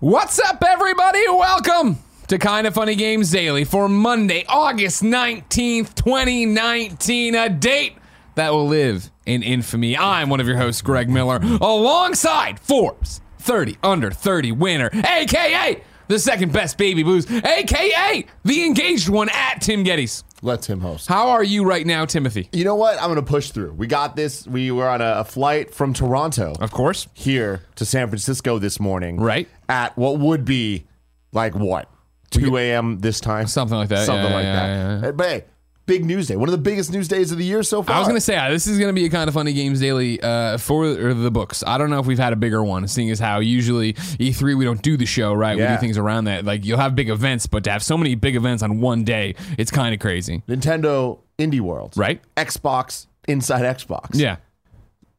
What's up, everybody? Welcome to Kind of Funny Games Daily for Monday, August 19th, 2019, a date that will live in infamy. I'm one of your hosts, Greg Miller, alongside Forbes 30 Under 30 winner, aka the second best baby blues, aka the engaged one at Tim Gettys. Let him host. How are you right now, Timothy? You know what? I'm going to push through. We got this. We were on a, a flight from Toronto Of course. here to San Francisco this morning. Right. At what would be like what? 2 a.m. this time? Something like that. Something Yeah, like yeah, that. yeah. But hey, big news day. One of the biggest news days of the year so far. I was going to say, uh, this is going to be a kind of funny games daily uh, for the books. I don't know if we've had a bigger one, seeing as how usually E3 we don't do the show, right? We do things around that. Like you'll have big events, but to have so many big events on one day, it's kind of crazy, Nintendo Indie World. right? Xbox Inside Xbox. Yeah.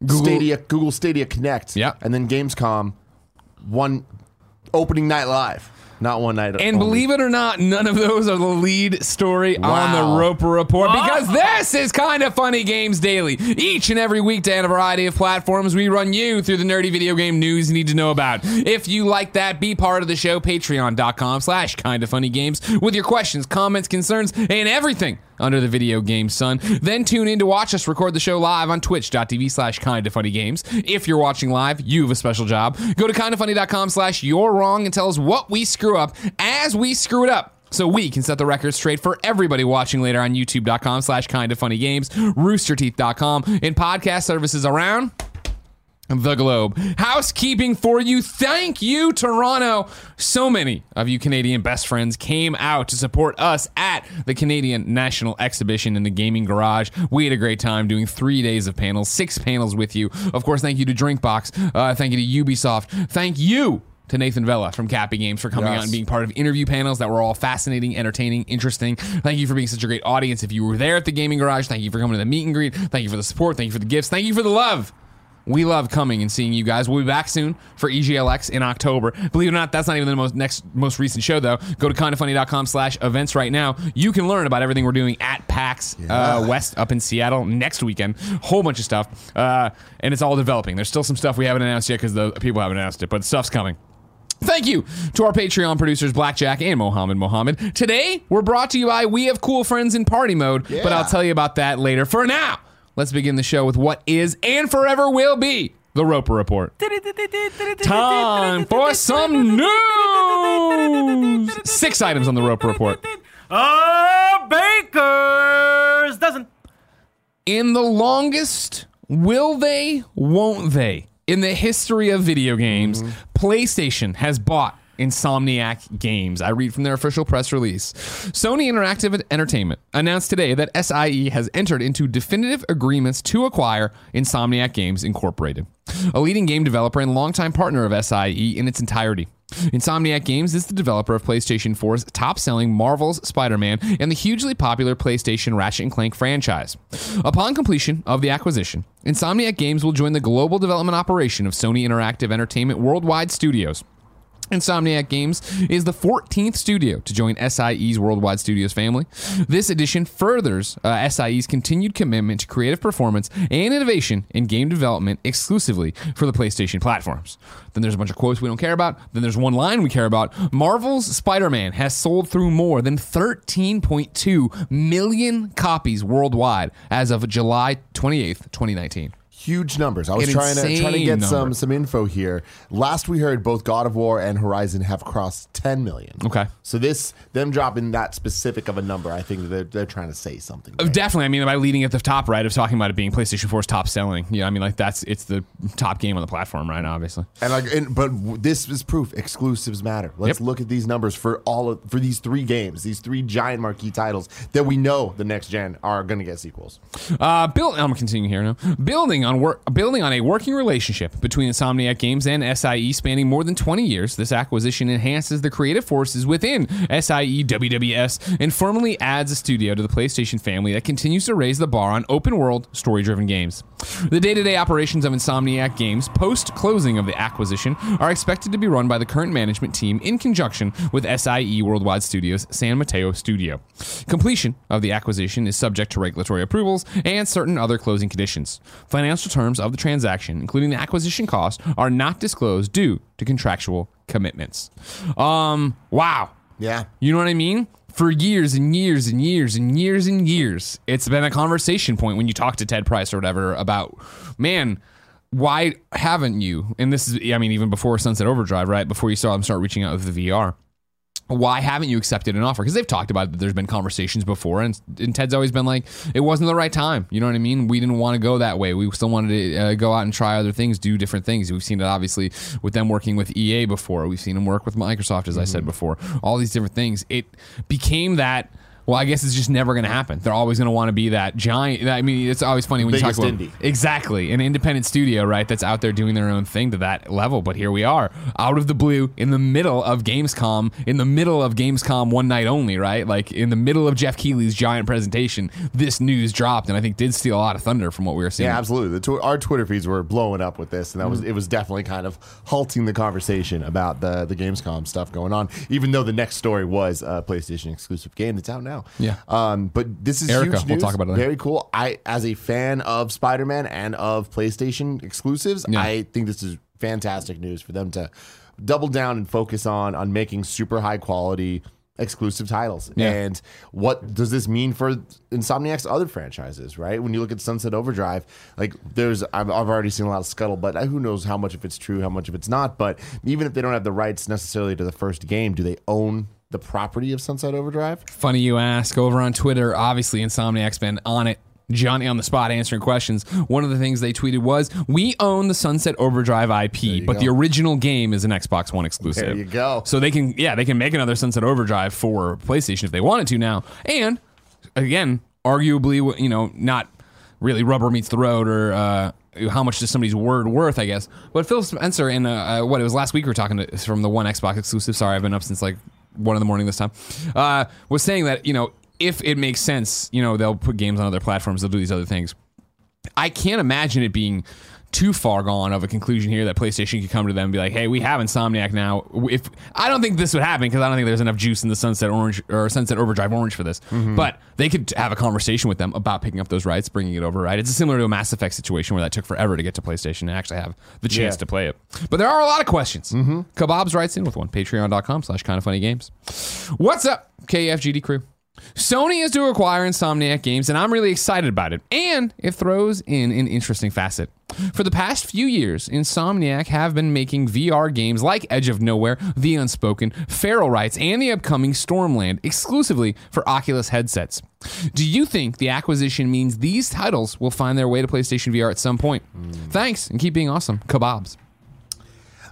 Google- Stadia, Google Stadia Connect. Yeah. And then Gamescom, one opening night live, not one night. And believe it or not, none of those are the lead story on the Roper Report because this is kind of funny games daily. Each and every weekday on a variety of platforms, we run you through the nerdy video game news you need to know about. If you like that, be part of the show, patreon.com slash kind of funny games with your questions, comments, concerns, and everything under the video game sun. Then tune in to watch us record the show live on twitch.tv slash kind of funny games. If you're watching live, you have a special job. Go to kindoffunny.com slash you're wrong and tell us what we screw up as we screw it up. So we can set the record straight for everybody watching later on youtube.com slash kind of funny games, roosterteeth.com, and podcast services around the globe. Housekeeping for you. Thank you, Toronto. So many of you Canadian best friends came out to support us at the Canadian National Exhibition in the Gaming Garage. We had a great time doing three days of panels, six panels with you. Of course, thank you to Drinkbox. Uh, thank you to Ubisoft. Thank you. To Nathan Vella from Capy Games for coming Yes. out and being part of interview panels that were all fascinating, entertaining, interesting. Thank you for being such a great audience. If you were there at the Gaming Garage, thank you for coming to the meet and greet. Thank you for the support. Thank you for the gifts. Thank you for the love. We love coming and seeing you guys. We'll be back soon for EGLX in October. Believe it or not, that's not even the most next most recent show though. Go to kindoffunny.com slash events right now. You can learn about everything we're doing at PAX uh, West up in Seattle next weekend. Whole bunch of stuff. Uh, and it's all developing. There's still some stuff we haven't announced yet because the people haven't announced it, but stuff's coming. Thank you to our Patreon producers, Blackjack and Mohammed Mohammed. Today, we're brought to you by We Have Cool Friends in Party Mode, but I'll tell you about that later. For now, let's begin the show with what is and forever will be the Roper Report. Time for some news! Six items on the Roper Report. A baker's dozen. In the longest will they, won't they, in the history of video games, mm-hmm. PlayStation has bought Insomniac Games. I read from their official press release. Sony Interactive Entertainment announced today that SIE has entered into definitive agreements to acquire Insomniac Games Incorporated, a leading game developer and longtime partner of SIE in its entirety. Insomniac Games is the developer of PlayStation 4's top selling Marvel's Spider Man and the hugely popular PlayStation Ratchet and Clank franchise. Upon completion of the acquisition, Insomniac Games will join the global development operation of Sony Interactive Entertainment Worldwide Studios. Insomniac Games is the 14th studio to join SIE's Worldwide Studios family. This addition furthers uh, SIE's continued commitment to creative performance and innovation in game development exclusively for the PlayStation platforms. Then there's a bunch of quotes we don't care about. Then there's one line we care about. Marvel's Spider Man has sold through more than 13.2 million copies worldwide as of July 28th, 2019. Huge numbers. I was An trying to trying to get number. some some info here. Last we heard, both God of War and Horizon have crossed 10 million. Okay. So this them dropping that specific of a number, I think they're they're trying to say something. there. Definitely. I mean, by leading at the top, right, of talking about it being PlayStation 4's top selling. Yeah, I mean, like that's it's the top game on the platform right now, obviously. And like, and, but this is proof. Exclusives matter. Let's Yep. look at these numbers for all of for these three games, these three giant marquee titles that we know the next gen are going to get sequels. Uh, build, I'm continuing here now. Building on work, building on a working relationship between Insomniac Games and SIE spanning more than 20 years, this acquisition enhances the creative forces within SIE WWS and firmly adds a studio to the PlayStation family that continues to raise the bar on open world, story driven games. The day to day operations of Insomniac Games post closing of the acquisition are expected to be run by the current management team in conjunction with SIE Worldwide Studios San Mateo Studio. Completion of the acquisition is subject to regulatory approvals and certain other closing conditions. Financial terms of the transaction, including the acquisition cost, are not disclosed due to contractual commitments. Um, wow. Yeah. You know what I mean? For years and years and years and years and years, it's been a conversation point when you talk to Ted Price or whatever about, man, why haven't you? And this is, I mean, even before Sunset Overdrive, right? Before you saw them start reaching out with the VR. Why haven't you accepted an offer? Because they've talked about that there's been conversations before, and, and Ted's always been like, it wasn't the right time. You know what I mean? We didn't want to go that way. We still wanted to uh, go out and try other things, do different things. We've seen it obviously with them working with EA before. We've seen them work with Microsoft, as I said before. All these different things. It became that. Well, I guess it's just never going to happen. They're always going to want to be that giant. I mean, it's always funny when you talk about indie. exactly an independent studio, right? That's out there doing their own thing to that level. But here we are, out of the blue, in the middle of Gamescom, in the middle of Gamescom one night only, right? Like in the middle of Geoff Keighley's giant presentation, this news dropped, and I think did steal a lot of thunder from what we were seeing. Yeah, absolutely. The tw- our Twitter feeds were blowing up with this, and that was Mm. it was definitely kind of halting the conversation about the the Gamescom stuff going on. Even though the next story was a PlayStation exclusive game that's out now. Yeah. Um, but this is Erica, huge we'll talk about it later. Very cool. I, as a fan of Spider Man and of PlayStation exclusives, Yeah. I think this is fantastic news for them to double down and focus on on making super high quality exclusive titles. Yeah. And what does this mean for Insomniac's other franchises, right? When you look at Sunset Overdrive, like there's I've, I've already seen a lot of scuttlebutt. Uh, Who knows how much if it's true, how much if it's not, but even if they don't have the rights necessarily to the first game, do they own the property of Sunset Overdrive? Funny you ask. Over on Twitter, obviously Insomniac's been on it. Johnny on the spot answering questions. One of the things they tweeted was, "We own the Sunset Overdrive IP, but go. the original game is an Xbox One exclusive." There you go. So they can, yeah, they can make another Sunset Overdrive for PlayStation if they wanted to now. And again, arguably, you know, not really rubber meets the road or. Uh, how much is somebody's word worth? I guess. But Phil Spencer in uh, uh, what it was last week we were talking to from the one Xbox exclusive. Sorry, I've been up since like one in the morning this time. Uh, was saying that you know if it makes sense, you know they'll put games on other platforms, they'll do these other things. I can't imagine it being too far gone of a conclusion here that PlayStation could come to them and be like, "Hey, we have Insomniac now." If I don't think this would happen because I don't think there's enough juice in the Sunset Orange or Sunset Overdrive Orange for this, mm-hmm. but they could have a conversation with them about picking up those rights, bringing it over. Right? It's similar to a Mass Effect situation where that took forever to get to PlayStation and actually have the chance Yeah. to play it. But there are a lot of questions. Mm-hmm. Kebabs writes in with one. Patreon.com/slash Kind of Funny Games. What's up, KFGD crew? Sony is to acquire Insomniac Games, and I'm really excited about it. And it throws in an interesting facet. For the past few years, Insomniac have been making VR games like Edge of Nowhere, The Unspoken, Feral Rites, and the upcoming Stormland exclusively for Oculus headsets. Do you think the acquisition means these titles will find their way to PlayStation VR at some point? Thanks, and keep being awesome. Kebabs.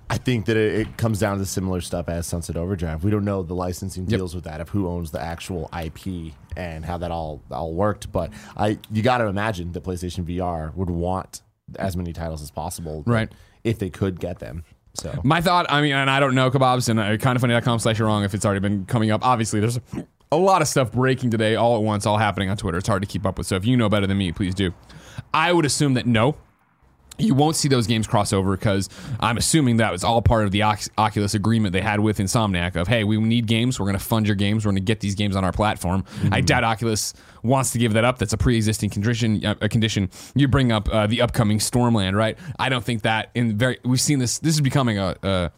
I think that it, it comes down to similar stuff as Sunset Overdrive. We don't know the licensing deals with that of who owns the actual IP and how that all all worked. But I, you got to imagine that PlayStation VR would want as many titles as possible, Right. If they could get them. So My thought, I mean, and I don't know kebabs and uh, kindoffunny.com slash you're wrong if it's already been coming up. Obviously, there's a lot of stuff breaking today all at once, all happening on Twitter. It's hard to keep up with. So if you know better than me, please do. I would assume that no, you won't see those games cross over because I'm assuming that was all part of the Oc- Oculus agreement they had with Insomniac of, hey, we need games. We're going to fund your games. We're going to get these games on our platform. I doubt Oculus wants to give that up. That's a pre-existing condition. Uh, condition. You bring up uh, the upcoming Stormland, right? I don't think that in very. We've seen this. This is becoming a a,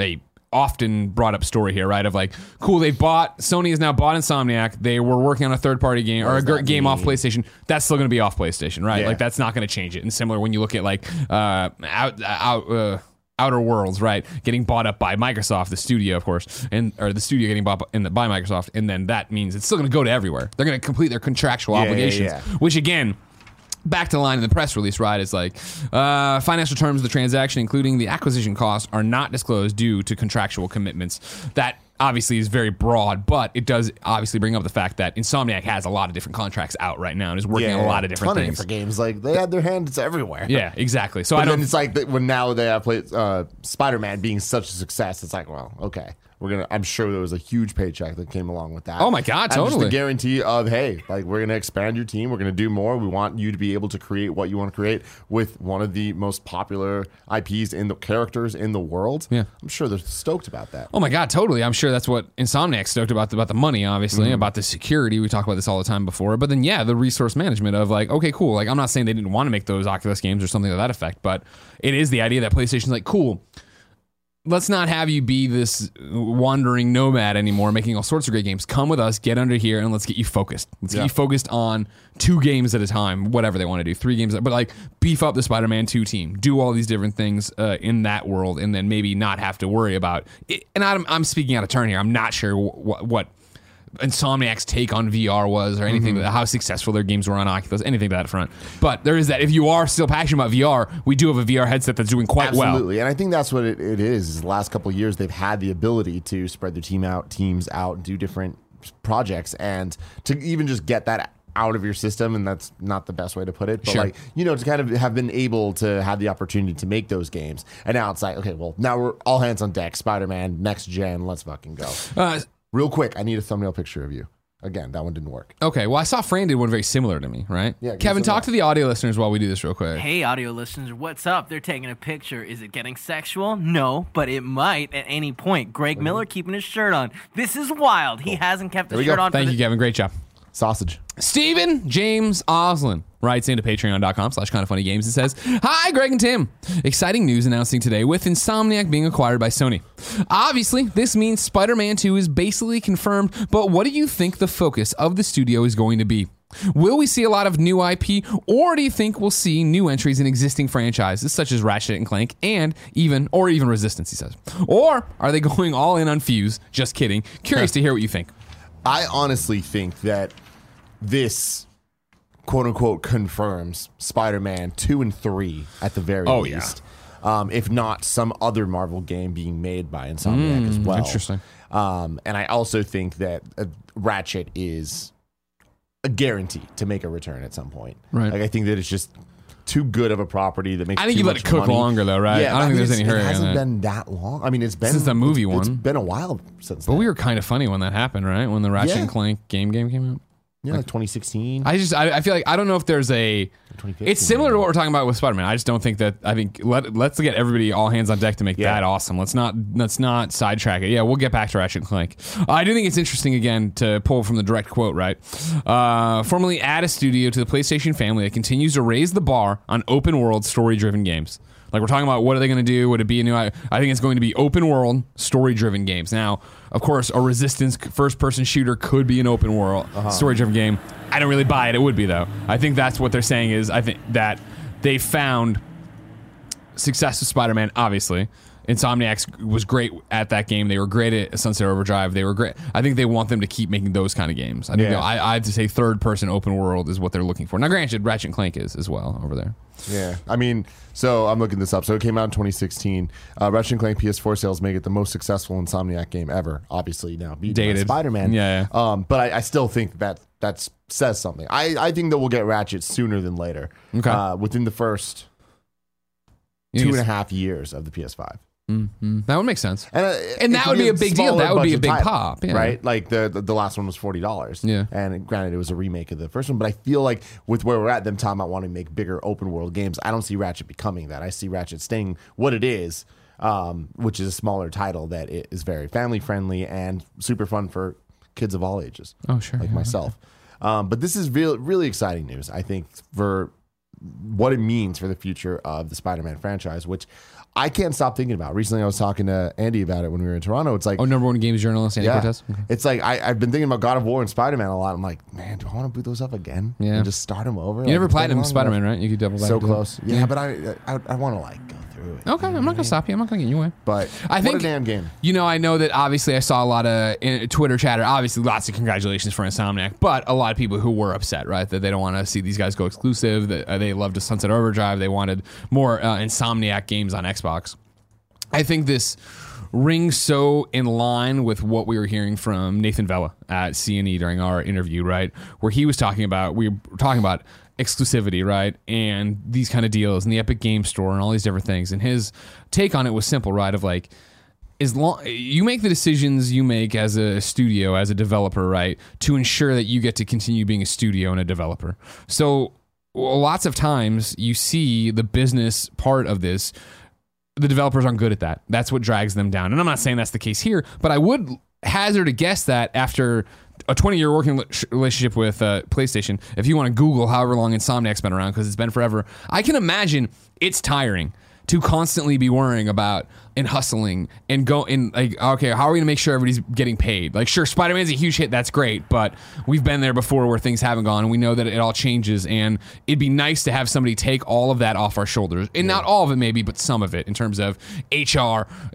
a often brought up story here, right? Of like, cool, they bought Sony has now bought Insomniac. They were working on a third party game or a does gr- that game off? PlayStation. That's still going to be off PlayStation, right? Yeah. Like that's not going to change it. And similar when you look at like uh, out out. Uh, Outer Worlds, right, getting bought up by Microsoft, the studio, of course, and or the studio getting bought in the, by Microsoft, and then that means it's still going to go to everywhere. They're going to complete their contractual yeah, obligations, yeah. which again, back to the line in the press release, right? It's like uh, financial terms of the transaction, including the acquisition costs, are not disclosed due to contractual commitments. That obviously is very broad, but it does obviously bring up the fact that Insomniac has a lot of different contracts out right now and is working on a lot of different things. Of different games like they had their hands everywhere. yeah, exactly. So I don't. then it's like when now they have played uh, Spider Man being such a success. It's like, well, okay, we're gonna. I'm sure there was a huge paycheck that came along with that. Oh my God, And totally. Just the guarantee of hey, like we're gonna expand your team. We're gonna do more. We want you to be able to create what you want to create with one of the most popular IPs in the characters in the world. Yeah. I'm sure they're stoked about that. Oh my god, totally. I'm sure that's what Insomniac's stoked about about the money, obviously, Mm-hmm. about the security. We talk about this all the time before. But then yeah, the resource management of like, okay, cool. Like I'm not saying they didn't want to make those Oculus games or something to that effect, but it is the idea that PlayStation's like, cool. Let's not have you be this wandering nomad anymore, making all sorts of great games. Come with us, get under here, and let's get you focused. Let's Yeah. get you focused on two games at a time, whatever they want to do, three games, but like beef up the Spider-Man Two team, do all these different things uh, in that world, and then maybe not have to worry about. It. And I'm, I'm speaking out of turn here. I'm not sure what what. Insomniac's take on VR was, or anything, how successful their games were on Oculus, anything to that front. But there is that. If you are still passionate about VR, we do have a VR headset that's doing quite well. Absolutely, and I think that's what it, it is. is The last couple of years, they've had the ability to spread their team out, teams out, do different projects, and to even just get that out of your system. And that's not the best way to put it, but Sure. like you know, to kind of have been able to have the opportunity to make those games. And now it's like, okay, well, now we're all hands on deck. Spider Man, next gen, let's fucking go. Uh, Real quick, I need a thumbnail picture of you. Again, that one didn't work. Okay, well, I saw Fran did one very similar to me, right? Yeah, give Kevin, us a talk to the audio listeners while we do this real quick. Hey, audio listeners, what's up? They're taking a picture. Is it getting sexual? No, but it might at any point. Greg mm-hmm. Miller keeping his shirt on. This is wild. He hasn't kept his we shirt go. on. for Thank the- you, Kevin. Great job. Sausage. Stephen James Oslin writes into patreon.com slash kind of funny games and says, Hi, Greg and Tim. Exciting news announcing today with Insomniac being acquired by Sony. Obviously, this means Spider Man 2 is basically confirmed, but what do you think the focus of the studio is going to be? Will we see a lot of new IP, or do you think we'll see new entries in existing franchises such as Ratchet and Clank and even, or even Resistance, he says? Or are they going all in on Fuse? Just kidding. Curious to hear what you think. I honestly think that this quote unquote confirms Spider Man 2 and 3 at the very Oh, yeah. least. Um, if not some other Marvel game being made by Insomniac as well. Interesting. Um, and I also think that uh, Ratchet is a guarantee to make a return at some point. Right. Like I think that it's just too good of a property that makes. I think too you let it cook money. longer, though, right? Yeah, I don't think there's any hurry It hasn't been that long. I mean, it's been Since the movie it's- It's one. been a while since. But then. we were kind of funny when that happened, right? When the Ratchet Yeah. and Clank game game came out. Yeah, like 2016. I just I, I feel like I don't know if there's a it's similar to what we're talking about with Spider-Man. I just don't think that I think let let's get everybody all hands on deck to make Yeah. that awesome. Let's not let's not sidetrack it. Yeah, we'll get back to Ratchet and Clank. I do think it's interesting again to pull from the direct quote, right? Uh, formerly add a studio to the PlayStation family that continues to raise the bar on open world story driven games. Like we're talking about what are they going to do? Would it be a new? I, I think it's going to be open world story driven games. Now, of course, a Resistance first person shooter could be an open world uh-huh. story driven game. I don't really buy it. It would be though. I think that's what they're saying is I think that they found success with Spider Man, obviously. Insomniac was great at that game. They were great at Sunset Overdrive. They were great. I think they want them to keep making those kind of games. I think Yeah. I, I have to say third person open world is what they're looking for. Now, granted, Ratchet and Clank is as well over there. Yeah, I mean, so I'm looking this up. So it came out in 2016. Uh, Ratchet and Clank PS4 sales make it the most successful Insomniac game ever. Obviously now beaten by Dated. Spider-Man. Yeah, Um, but I, I still think that that says something. I, I think that we'll get Ratchet sooner than later. Okay. Uh, within the first two and a half years of the PS5. That would make sense. And, uh, And that would be a big deal. That would be a big title, pop, yeah. right? Like the, the the last one was forty dollars. Yeah. and granted, it was a remake of the first one. But I feel like with where we're at, them talking about wanting to make bigger open world games, I don't see Ratchet becoming that. I see Ratchet staying what it is, um, which is a smaller title that is very family friendly and super fun for kids of all ages. Oh, sure, like yeah, myself. Um, but this is real, really exciting news. I think for what it means for the future of the Spider-Man franchise, which I can't stop thinking about. Recently, I was talking to Andy about it when we were in Toronto. It's like, Oh, number one games journalist, Andy yeah, Cortez. Okay. it's like I, I've been thinking about God of War and Spider-Man a lot. I'm like, man, do I want to boot those up again? Yeah. and just start them over. You never Like, been platinum Spider Man, right? You could double back. So close. Yeah, but I, I, I want to like go through it. Okay, I'm not gonna stop you. I'm not gonna get in your way. But I think damn game. You know, I know that obviously I saw a lot of uh, Twitter chatter. Obviously, lots of congratulations for Insomniac, but a lot of people who were upset, right? That they don't want to see these guys go exclusive. That uh, they loved a Sunset Overdrive. They wanted more uh, Insomniac games on Xbox. I think this rings so in line with what we were hearing from Nathan Vella at CNE during our interview, right? Where he was talking about we were talking about exclusivity, right? And these kind of deals and the Epic Game Store and all these different things. And his take on it was simple, right? Of like as long you make the decisions you make as a studio, as a developer, right, to ensure that you get to continue being a studio and a developer. So lots of times you see the business part of this the developers aren't good at that. That's what drags them down. And I'm not saying that's the case here, but I would hazard a guess that after a 20 year working relationship with uh, PlayStation, if you want to Google however long Insomniac's been around, because it's been forever, I can imagine it's tiring to constantly be worrying about and hustling and go and like okay how are we gonna make sure everybody's getting paid like sure spider-man's a huge hit that's great but we've been there before where things haven't gone and we know that it all changes and it'd be nice to have somebody take all of that off our shoulders and not all of it maybe but some of it in terms of hr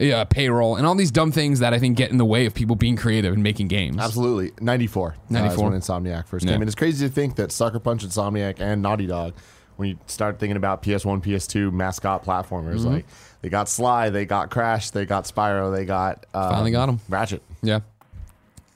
uh, payroll and all these dumb things that i think get in the way of people being creative and making games Absolutely. 94. uh, 94. when Insomniac first Yeah. came. And it's crazy to think that Sucker Punch, Insomniac, and Naughty Dog, when you start thinking about PS1, PS2 mascot platformers, Mm-hmm. like they got Sly, they got Crash, they got Spyro, they got. Um, Finally got 'em. Ratchet. Yeah.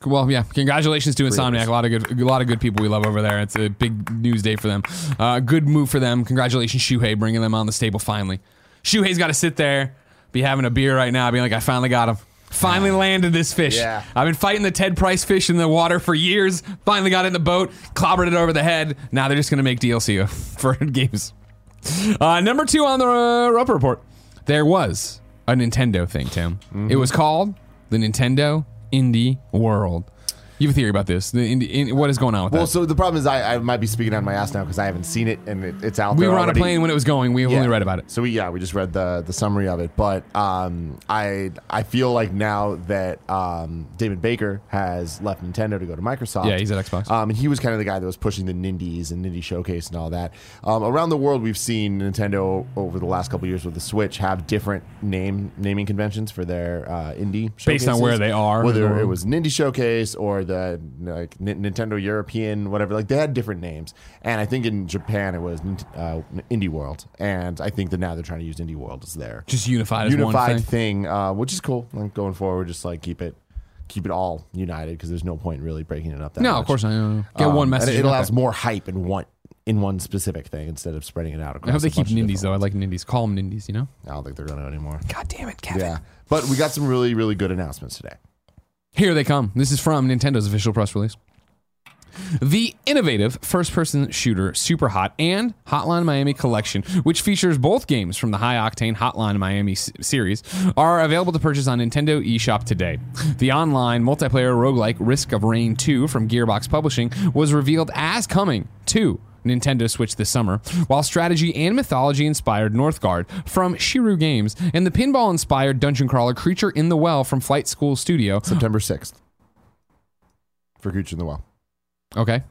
Well, yeah. Congratulations to Insomniac. A lot of good, a lot of good people we love over there. It's a big news day for them. Uh, good move for them. Congratulations, Shuhei, bringing them on the stable finally. Shuhei's got to sit there, be having a beer right now, being like, I finally got him. Finally landed this fish. Yeah. I've been fighting the Ted Price fish in the water for years. Finally got it in the boat, clobbered it over the head. Now they're just going to make DLC for games. Uh, number two on the uh, Roper Report. There was a Nintendo thing, Tim. It was called the Nintendo Indie World. You have a theory about this? The indie, in, what is going on with that? Well, that? so the problem is I, I might be speaking out of my ass now because I haven't seen it and it, it's out we there. We were on a plane when it was going. We Yeah. only read about it. So we yeah, we just read the the summary of it. But um, I I feel like now that um, David Baker has left Nintendo to go to Microsoft. Yeah, he's at Xbox. Um, and he was kind of the guy that was pushing the Nindies and Nindy Showcase and all that. Um, around the world, we've seen Nintendo over the last couple years with the Switch have different name naming conventions for their uh, indie Based on where they are Whether it was Nindy Showcase or the like N- Nintendo European, whatever. Like they had different names, and I think in Japan it was uh, Indie World, and I think that now they're trying to use Indie World as their Just unified as one unified thing. thing, uh, which is cool. Like going forward, just like keep it keep it all united because there's no point in really breaking it up. That No, much. of course not. No, no, no. Get Um, one message. It, and allows more hype in one in one specific thing instead of spreading it out across. I hope they keep Nindies though. I like Nindies. Call them Nindies. You know. I don't think they're going to anymore. God damn it, Kevin. Yeah, but we got some really really good announcements today. Here they come. This is from Nintendo's official press release. The innovative first person shooter Super Hot and Hotline Miami collection, which features both games from the high octane Hotline Miami s- series, are available to purchase on Nintendo eShop today. The online multiplayer roguelike Risk of Rain 2 from Gearbox Publishing was revealed as coming to Nintendo Switch this summer, while strategy and mythology inspired Northgard from Shiro Games and the pinball inspired dungeon crawler Creature in the Well from Flight School Studio September sixth for Creature in the Well. Okay.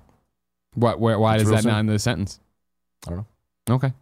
What? Where, why It's is that soon. not in the sentence? I don't know. Okay.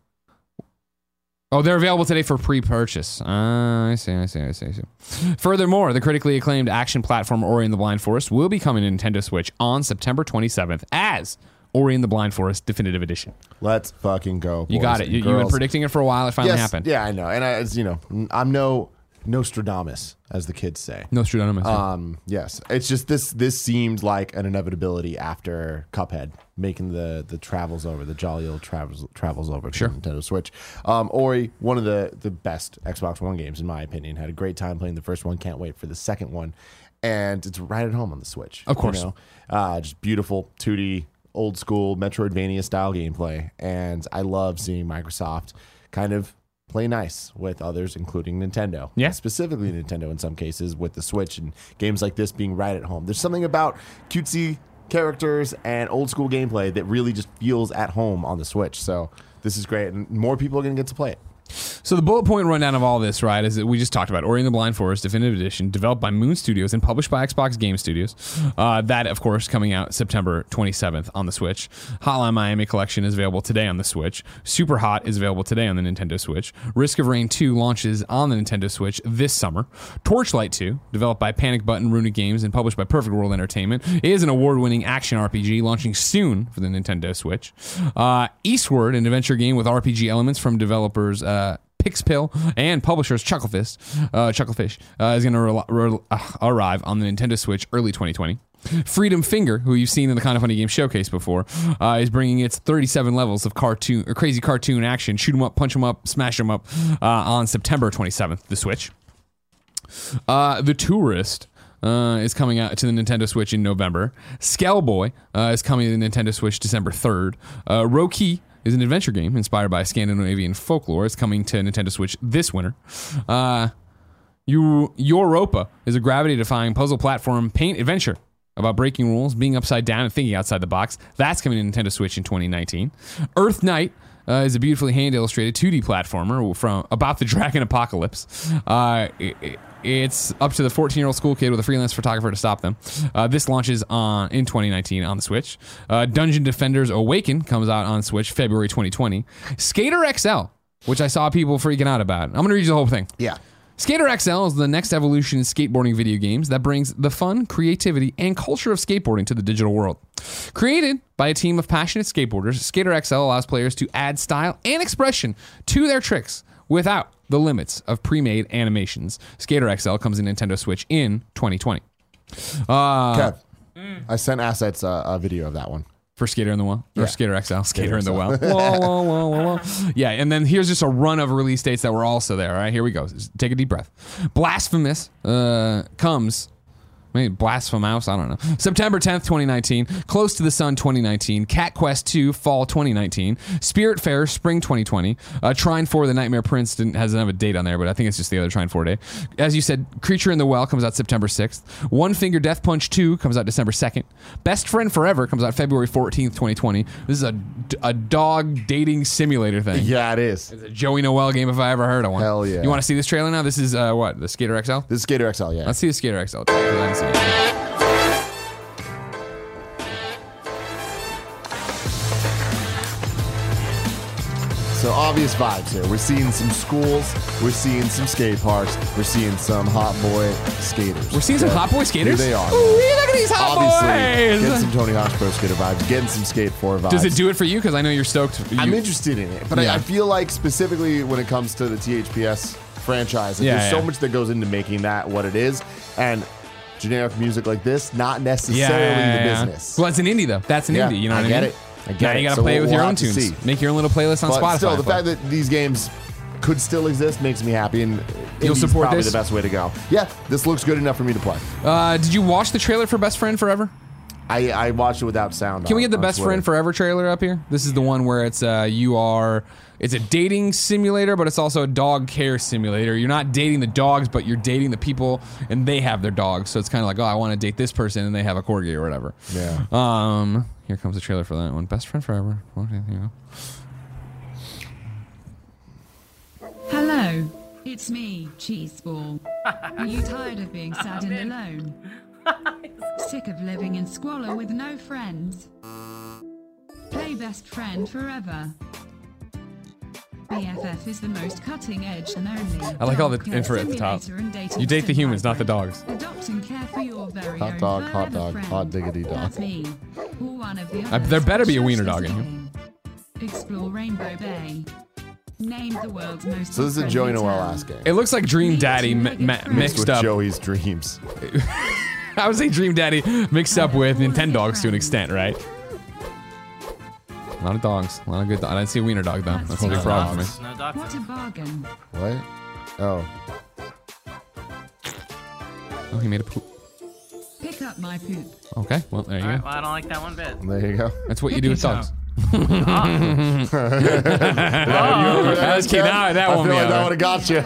Oh, they're available today for pre-purchase. Uh, I see, I see, I see, I see. Furthermore, the critically acclaimed action platform Ori and the Blind Forest will be coming to Nintendo Switch on September 27th as Ori and the Blind Forest Definitive Edition. Let's fucking go. You got it. You, you've been predicting it for a while. It finally yes, happened. Yeah, I know. And I, as you know, I'm no Nostradamus, as the kids say. No Nostradamus. Um, yes, it's just this. This seemed like an inevitability after Cuphead making the the travels over, the jolly old travels travels over to Sure. Nintendo Switch. Um, Ori, one of the the best Xbox One games in my opinion. Had a great time playing the first one. Can't wait for the second one, and it's right at home on the Switch. Of course. you know? uh, just beautiful 2D, old school Metroidvania style gameplay, and I love seeing Microsoft kind of play nice with others, including Nintendo. Yeah. specifically Nintendo in some cases with the Switch and games like this being right at home. There's something about cutesy characters and old school gameplay that really just feels at home on the Switch. So this is great, and more people are going to get to play it. So the bullet point rundown of all this, right, is that we just talked about Ori and the Blind Forest Definitive Edition, developed by Moon Studios and published by Xbox Game Studios. Uh, that, of course, coming out September 27th on the Switch. Hotline Miami Collection is available today on the Switch. Super Hot is available today on the Nintendo Switch. Risk of Rain 2 launches on the Nintendo Switch this summer. Torchlight 2, developed by Panic Button Runic Games and published by Perfect World Entertainment, is an award-winning action RPG launching soon for the Nintendo Switch. Uh, Eastward, an adventure game with RPG elements from developers uh, Pixpil and publishers Chucklefist, uh, Chucklefish, uh, is going to re- re- uh, arrive on the Nintendo Switch early 2020. Freedom Finger, who you've seen in the Kind of Funny Game showcase before, uh, is bringing its 37 levels of cartoon or crazy cartoon action, shoot 'em up, punch 'em up, smash 'em up, uh, on September 27th, the Switch. Uh, the Tourist uh, is coming out to the Nintendo Switch in November. Skellboy uh, is coming to the Nintendo Switch December 3rd. Uh, Roki is an adventure game inspired by Scandinavian folklore. It's coming to Nintendo Switch this winter. Uh, Eu- Europa is a gravity defying puzzle platform paint adventure about breaking rules, being upside down, and thinking outside the box. That's coming to Nintendo Switch in 2019. Earth Knight uh, is a beautifully hand illustrated 2D platformer from about the dragon apocalypse. Uh, it- it's up to the 14 year old school kid with a freelance photographer to stop them. Uh, this launches on in 2019 on the Switch. Uh, Dungeon Defenders Awaken comes out on Switch February 2020. Skater XL, which I saw people freaking out about. I'm gonna read you the whole thing. Yeah. Skater XL is the next evolution in skateboarding video games that brings the fun, creativity, and culture of skateboarding to the digital world. Created by a team of passionate skateboarders, Skater XL allows players to add style and expression to their tricks without the limits of pre-made animations. Skater XL comes in Nintendo Switch in 2020. Uh, Kev, I sent assets uh, a video of that one. for Skater in the Well or Yeah. Skater XL, Skater in the XL. Well. Whoa, whoa, whoa, whoa, whoa. Yeah, and then here's just a run of release dates that were also there. All right, here we go. Just Take a deep breath. Blasphemous uh, comes. Maybe Blasphemous, I don't know. September 10th, 2019. Close to the Sun, 2019. Cat Quest 2, Fall 2019. Spiritfarer, Spring 2020. Uh, Trine 4, The Nightmare Prince didn't, hasn't have a date on there, but I think it's just the other Trine 4 day. As you said, Creature in the Well comes out September 6th. One Finger Death Punch 2 comes out December 2nd. Best Friend Forever comes out February 14th, 2020. This is a, a dog dating simulator thing. Yeah, it is. It's a Joey Noel game if I ever heard of one. Hell yeah. You want to see this trailer now? This is uh, what? The Skater XL? This is Skater XL, yeah. Let's see the Skater XL. 'Cause I haven't seen it. So obvious vibes here. We're seeing some schools. We're seeing some skate parks. We're seeing some hot boy skaters. We're seeing some Yeah. hot boy skaters. Here they are. Ooh, look at these hot Obviously, boys. getting some Tony Hawk's Pro Skater vibes. Getting some Skate 4 vibes. Does it do it for you? Because I know you're stoked. You, I'm interested in it, but Yeah. I, I feel like specifically when it comes to the THPS franchise, like, Yeah, there's so yeah. much that goes into making that what it is, and generic music like this, not yeah, necessarily yeah, the yeah. business. Well, it's an indie though. That's an Yeah, indie. You know what I get mean? it. I get now it. you got to So play it we'll- with your own tunes. Make your own little playlist on but Spotify. still, the fact that these games could still exist makes me happy, and You'll support probably this? the best way to go. Yeah, this looks good enough for me to play. uh, did you watch the trailer for Best Friend Forever? I, I watched it without sound. Can we get the Best Twitter. Friend Forever trailer up here? This is the one where it's uh, you are. It's a dating simulator, but it's also a dog care simulator. You're not dating the dogs, but you're dating the people, and they have their dogs. So it's kind of like, oh, I want to date this person, and they have a corgi or whatever. Yeah. Um, here comes the trailer for that one. Best friend forever. Okay, here you go. Hello, it's me, Cheeseball. Are you tired of being sad and alone? Sick of living in squalor with no friends? Play best friend forever. BFF is the most cutting edge and only. I like all the dog info at the top. simulator and dating You date the humans, not the dogs. Adopt and care for your very Hot dog, hot dog, friend. hot diggity dog. Me. Or one of the there better be a wiener dog in here. Explore Rainbow Bay. Named the world's most So this is a Joey friendly Noel town. ass game. It looks like Dream Daddy too, mi- make mi- it friends. mixed with up. Joey's dreams. I would say Dream Daddy mixed up with Nintendogs to an extent, right? A lot of dogs. A lot of good dogs. I didn't see a wiener dog, though. That's a big No problem for me. No dogs. What a bargain. What? Oh, Oh, he made a poop. Pick up my poop. Okay, well, there you All right, go. well, I don't like that one bit. there you go. That's what you do with Pick it dogs. Oh, That's cute. Now that I won't feel be like that would have got you.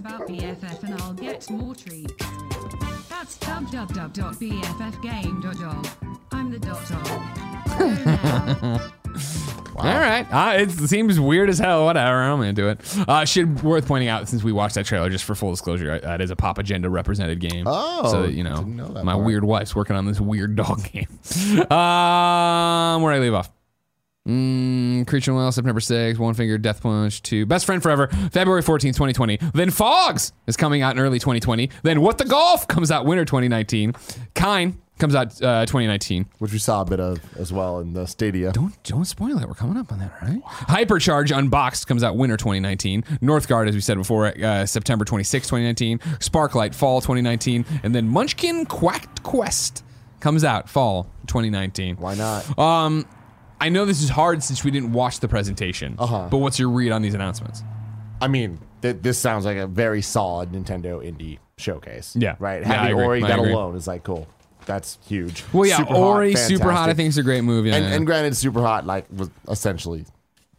About BFF and I'll get more treats. That's www.bffgame.dog. I'm the dot dog. Go now. All right. Uh, it seems weird as hell. Whatever. I'm going to do it. Uh, should worth pointing out since we watched that trailer, just for full disclosure, that is a Pop Agenda represented game. Oh, so you know, know my part. weird wife's working on this weird dog game. um, where I leave off. Mm, Creature Well, September 6th, One Finger Death Punch 2, Best Friend Forever, February 14th, 2020. Then Fogs is coming out in early 2020. Then What the Golf comes out winter 2019. Kine comes out uh, 2019. Which we saw a bit of as well in the Stadia. Don't don't spoil it. We're coming up on that, all right? Hypercharge Unboxed comes out winter 2019. Northgard, as we said before, uh, September 26, 2019. Sparklite fall 2019, and then Munchkin Quacked Quest comes out fall 2019. Why not? Um, I know this is hard since we didn't watch the presentation. Uh-huh. But what's your read on these announcements? I mean, th- this sounds like a very solid Nintendo indie showcase. Yeah. Right. Yeah, Having. Ori, that alone is like cool. That's huge. Well, yeah, Super hot, Ori, Super Hot. I think is a great movie. And, yeah. and granted, Super Hot like was essentially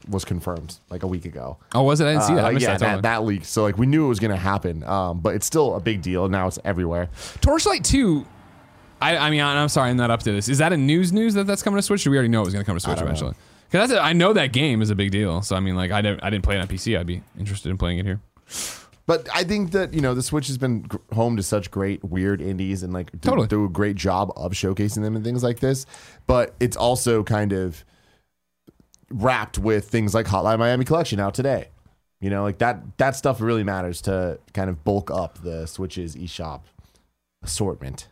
was confirmed like a week ago. oh, was it? I didn't see Uh, that. Missed yeah, that, that, that leaked. So like we knew it was gonna happen, um, but it's still a big deal. Now it's everywhere. Torchlight 2 I, I mean, I'm sorry, I'm not up to this. Is that a news news that that's coming to Switch? Or do we already know it was going to come to Switch eventually? Because that's a, I know that game is a big deal. So I mean, like, I didn't I didn't play it on PC. I'd be interested in playing it here. But I think that you know the Switch has been home to such great weird indies and like do, Totally. do a great job of showcasing them and things like this. But it's also kind of wrapped with things like Hotline Miami Collection out today. You know, like that that stuff really matters to kind of bulk up the Switch's eShop assortment.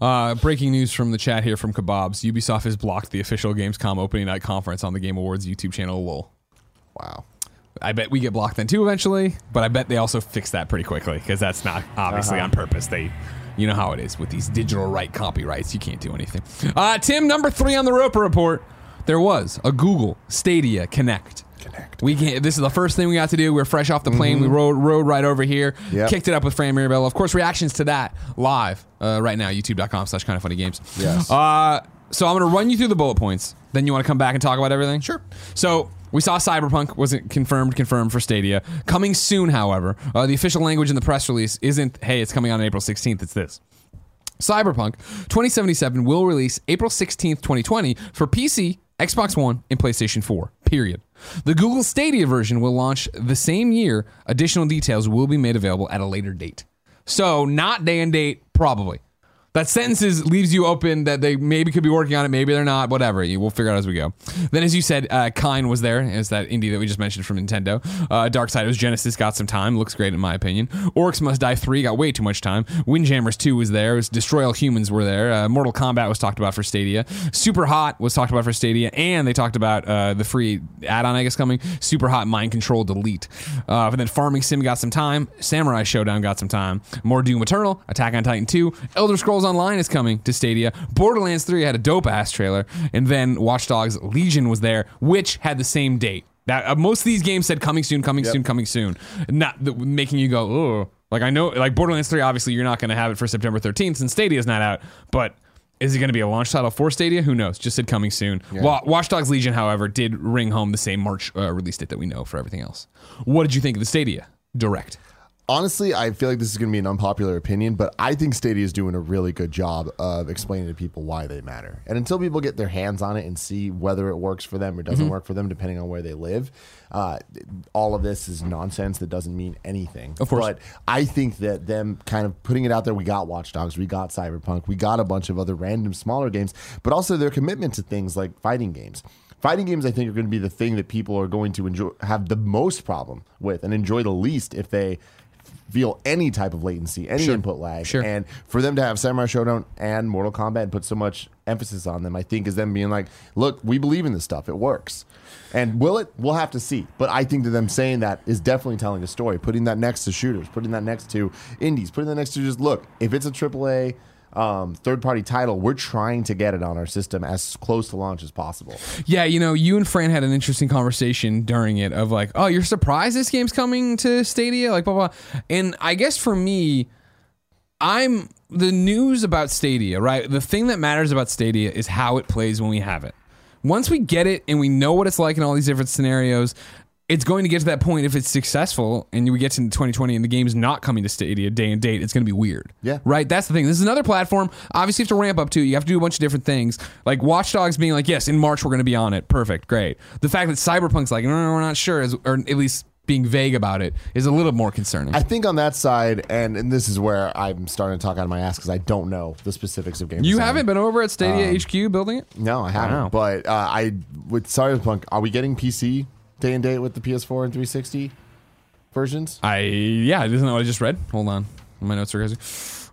Uh, breaking news from the chat here from Kebabs: Ubisoft has blocked the official Gamescom opening night conference on the Game Awards YouTube channel. Lol. Wow. I bet we get blocked then too eventually, but I bet they also fix that pretty quickly because that's not obviously Uh-huh. on purpose. They, you know how it is with these digital right copyrights. You can't do anything. Uh, Tim, number three on the Roper report. There was a Google Stadia Connect. Connect. We can, this is the first thing we got to do. We're fresh off the plane. We rode, rode right over here. Mm-hmm. Yep. Kicked it up with Fran Mirabella. Of course, reactions to that live uh, right now. YouTube.com slash kind of funny games. Yes. Uh, so I'm going to run you through the bullet points. Then you want to come back and talk about everything? Sure. So we saw Cyberpunk wasn't confirmed, confirmed for Stadia. Coming soon, however, uh, the official language in the press release isn't, hey, it's coming on April 16th. It's this. Cyberpunk 2077 will release April 16th, 2020 for PC, Xbox One, and PlayStation 4. Period. The Google Stadia version will launch the same year. Additional details will be made available at a later date. So, not day and date, probably. That sentence is, leaves you open that they maybe could be working on it, maybe they're not, whatever. We'll figure out as we go. Then, as you said, uh, Kine was there. It's that indie that we just mentioned from Nintendo. Uh, Darksiders Genesis got some time. Looks great in my opinion. Orcs Must Die 3 got way too much time. Windjammers 2 was there. Was Destroy All Humans were there. Uh, Mortal Kombat was talked about for Stadia. Super Hot was talked about for Stadia. And they talked about uh, the free add on, I guess, coming. Super Hot Mind Control Delete. Uh, but then Farming Sim got some time. Samurai Shodown got some time. More Doom Eternal. Attack on Titan 2. Elder Scrolls Online is coming to Stadia. Borderlands 3 had a dope ass trailer. And then Watch Dogs Legion was there, which had the same date. That uh, most of these games said coming soon, coming soon, coming soon, not the, making you go, oh. Like I know, like Borderlands 3, obviously you're not going to have it for September 13th since Stadia's not out, but. Is it going to be a launch title for Stadia? Who knows? Just said coming soon. Wa- Watch Dogs Legion, however, did ring home the same March uh, release date that we know for everything else. What did you think of the Stadia Direct? Honestly, I feel like this is going to be an unpopular opinion, but I think Stadia is doing a really good job of explaining to people why they matter. And until people get their hands on it and see whether it works for them or Mm-hmm. doesn't work for them, depending on where they live, uh, all of this is nonsense that doesn't mean anything. Of course. But I think that them kind of putting it out there, we got Watch Dogs, we got Cyberpunk, we got a bunch of other random smaller games, but also their commitment to things like fighting games. Fighting games, I think, are going to be the thing that people are going to enjoy, have the most problem with, and enjoy the least if they feel any type of latency, any input lag. Sure. And for them to have Samurai Shodown and Mortal Kombat and put so much emphasis on them, I think is them being like, look, we believe in this stuff. It works. And will it? We'll have to see. But I think that them saying that is definitely telling a story. Putting that next to shooters, putting that next to indies, putting that next to just look, if it's a AAA um, third party title, we're trying to get it on our system as close to launch as possible. Yeah, you know, you and Fran had an interesting conversation during it of like, oh, you're surprised this game's coming to Stadia, like blah blah. And I guess for me, I'm the news about Stadia, right? The thing that matters about Stadia is how it plays when we have it. Once we get it and we know what it's like in all these different scenarios, it's going to get to that point if it's successful and we get to 2020 and the game's not coming to Stadia day and date, it's going to be weird. Yeah. Right? That's the thing. This is another platform. Obviously, you have to ramp up to. You have to do a bunch of different things. Like Watch Dogs being like, yes, in March we're going to be on it. Perfect. Great. The fact that Cyberpunk's like, no, no, we're not sure, is, or at least being vague about it, is a little more concerning. I think on that side, and, and this is where I'm starting to talk out of my ass because I don't know the specifics of game you design. haven't been over at Stadia HQ building it? No, I haven't. Wow. But uh, I with Cyberpunk, are we getting PC day and date with the PS4 and 360 versions? I yeah, isn't that what I just read? Hold on, my notes are crazy.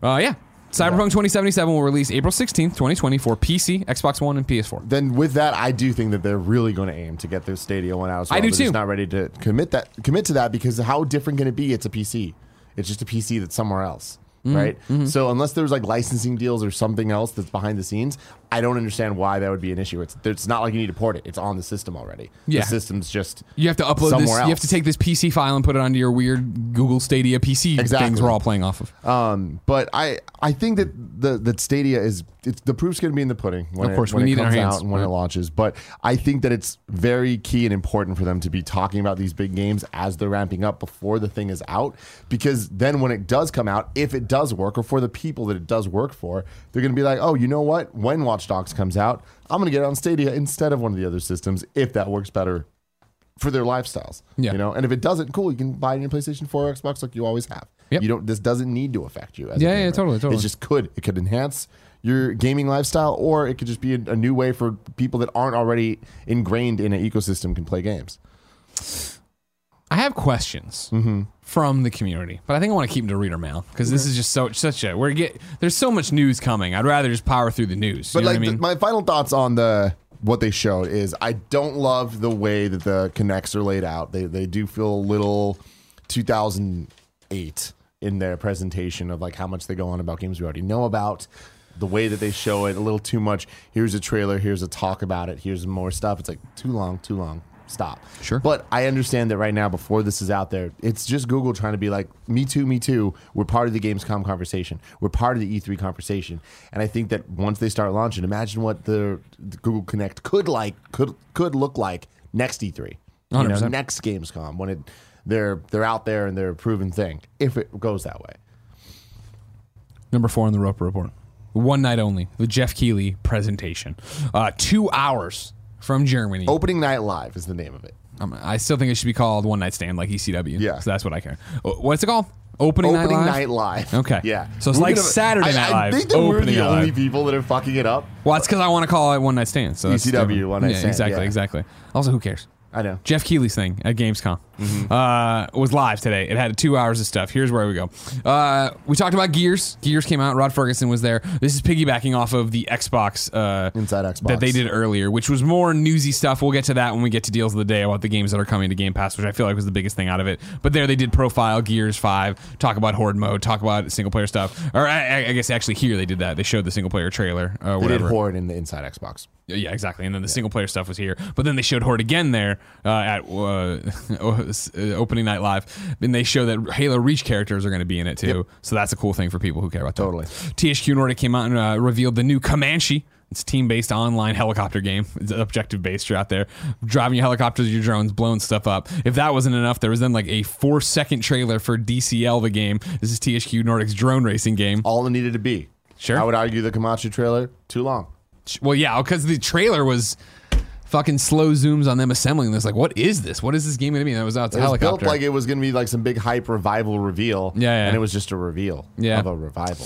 Uh, yeah, Cyberpunk 2077 will release April 16th, 2020 for PC, Xbox One, and PS4. Then with that, I do think that they're really going to aim to get their Stadia one out. As well. I do They're too. Just not ready to commit that commit to that because how different can it be? It's a PC. It's just a PC that's somewhere else. Mm-hmm. Right, so unless there's like licensing deals or something else that's behind the scenes, I don't understand why that would be an issue. It's it's not like you need to port it; it's on the system already. Yeah. the system's just You have to upload this. somewhere You have to take this PC file and put it onto your weird Google Stadia PC Exactly. things we're all playing off of. Um, but I I think that the that Stadia is it's, the proof's going to be in the pudding. When Of course, it, when we it need comes hands, out and when right. it launches. But I think that it's very key and important for them to be talking about these big games as they're ramping up before the thing is out, because then when it does come out, if it does work or for the people that it does work for, they're going to be like, oh, you know what? When Watch Dogs comes out, I'm going to get it on Stadia instead of one of the other systems if that works better for their lifestyles. Yeah. You know, and if it doesn't, cool, you can buy it in PlayStation 4 or Xbox like you always have. Yep. You don't. This doesn't need to affect you. As a Yeah, yeah, totally, totally. It just could. It could enhance your gaming lifestyle, or it could just be a, a new way for people that aren't already ingrained in an ecosystem can play games. I have questions Mm-hmm. from the community, but I think I want to keep them to reader mail because this is just so such a we're get there's so much news coming. I'd rather just power through the news. But you know like what I the- mean? my final thoughts on the what they showed is I don't love the way that the connects are laid out. They they do feel a little 2008 in their presentation of like how much they go on about games we already know about. The way that they show it, a little too much. Here's a trailer. Here's a talk about it. Here's more stuff. It's like too long, too long. Stop. Sure. But I understand that right now, before this is out there, it's just Google trying to be like, me too, me too. We're part of the Gamescom conversation. We're part of the E3 conversation. And I think that once they start launching, imagine what the, the Google Connect could like, could could look like next E3. You know, 100%. next Gamescom when it they're they're out there and they're a proven thing. If it goes that way. Number four on the Roper Report. One night only. The Geoff Keighley presentation. Uh, two hours from Germany. Opening Night Live is the name of it. Um, I still think it should be called One Night Stand, like ECW. Yeah. So that's what I care. Uh, What's it called? Opening, Opening Night Live. Night Live. Okay. Yeah. So it's We're like gonna- Saturday I- Night Live, I think that we're the Night only Live. people that are fucking it up. Well, that's because I want to call it One Night Stand. So ECW. One Night yeah, Stand, Exactly. yeah. Exactly. Also, who cares? I know. Geoff Keighley's thing at Gamescom Mm-hmm. uh, was live today. It had two hours of stuff. Here's where we go. Uh, we talked about Gears. Gears came out. Rod Ferguson was there. This is piggybacking off of the Xbox uh, Inside Xbox. that they did earlier, which was more newsy stuff. We'll get to that when we get to deals of the day about the games that are coming to Game Pass, which I feel like was the biggest thing out of it. But there they did profile Gears Five, talk about Horde mode, talk about single player stuff. Or I, I guess actually here they did that. They showed the single player trailer. Uh, They did. Horde in the Inside Xbox. Yeah, exactly. And then the single player stuff was here, but then they showed Horde again there uh, at uh, opening night live, and they show that Halo Reach characters are going to be in it too. So that's a cool thing for people who care about that. Totally. THQ Nordic came out and uh, revealed the new Comanche. It's a team-based online helicopter game. It's objective-based. You're out there driving your helicopters, your drones, blowing stuff up. If that wasn't enough, there was then like a four-second trailer for DCL, the game. This is THQ Nordic's drone racing game. All it needed to be. Sure. I would argue the Comanche trailer too long. Well, yeah, because the trailer was fucking slow zooms on them assembling this. Like, what is this? What is this game going to be? And it was out. It's a It was built like it was going to be like some big hype revival reveal. Yeah, yeah. and it was just a reveal. Yeah. of a revival.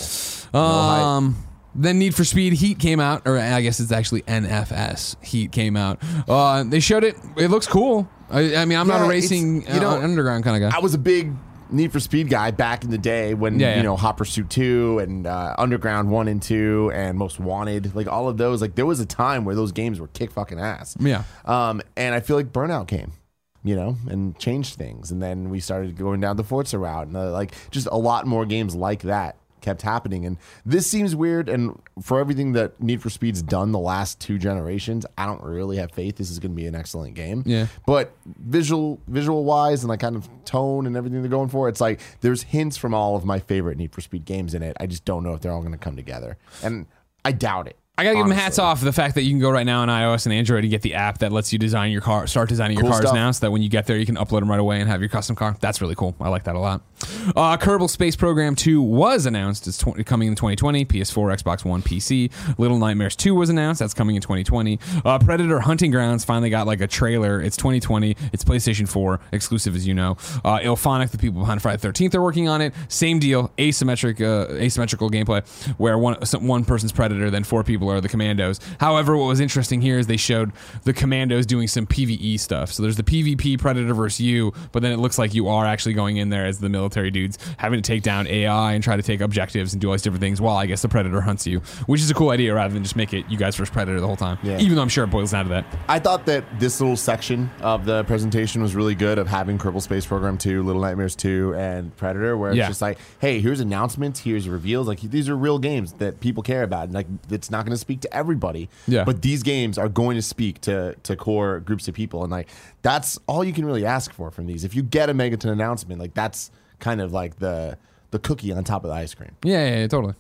No hype. um. Then Need for Speed Heat came out, or I guess it's actually NFS Heat came out. Uh, they showed it. It looks cool. I, I mean, I'm not a racing, you know, uh, underground kind of guy. I was a big Need for Speed guy back in the day when Yeah, yeah. you know Hot Pursuit Two and uh, Underground One and Two and Most Wanted, like all of those. Like there was a time where those games were kick fucking ass. Yeah. Um, and I feel like Burnout came, you know, and changed things, and then we started going down the Forza route, and uh, like just a lot more games like that kept happening. And this seems weird. And for everything that Need for Speed's done the last two generations, I don't really have faith this is going to be an excellent game. Yeah. But visual, visual wise, and like kind of tone and everything they're going for, it's like there's hints from all of my favorite Need for Speed games in it. I just don't know if they're all going to come together, and I doubt it. I gotta give them hats off for the fact that you can go right now on iOS and Android and get the app that lets you design your car, start designing your Cool cars stuff. now, so that when you get there, you can upload them right away and have your custom car. That's really cool. I like that a lot. Uh, Kerbal Space Program 2 was announced. It's tw- coming in 2020. PS4, Xbox One, PC. Little Nightmares 2 was announced. That's coming in 2020. Uh, Predator Hunting Grounds finally got like a trailer. It's 2020. It's PlayStation 4 exclusive, as you know. Uh, IllFonic, the people behind Friday the 13th, are working on it. Same deal. Asymmetric, uh, asymmetrical gameplay where one some, one person's Predator, then four people are the Commandos. However, what was interesting here is they showed the Commandos doing some PVE stuff. So there's the PvP Predator versus you, but then it looks like you are actually going in there as the military dudes, having to take down AI and try to take objectives and do all these different things while I guess the Predator hunts you, which is a cool idea rather than just make it you guys versus Predator the whole time. Yeah. Even though I'm sure it boils down to that. I thought that this little section of the presentation was really good of having Kerbal Space Program 2, Little Nightmares 2, and Predator, where it's just like, hey, here's announcements, here's reveals. Like, these are real games that people care about. And, like, it's not going to speak to everybody. Yeah. But these games are going to speak to, to core groups of people. And, like, that's all you can really ask for from these. If you get a Megaton announcement, like, that's kind of like the the cookie on top of the ice cream. Yeah, yeah, yeah, totally.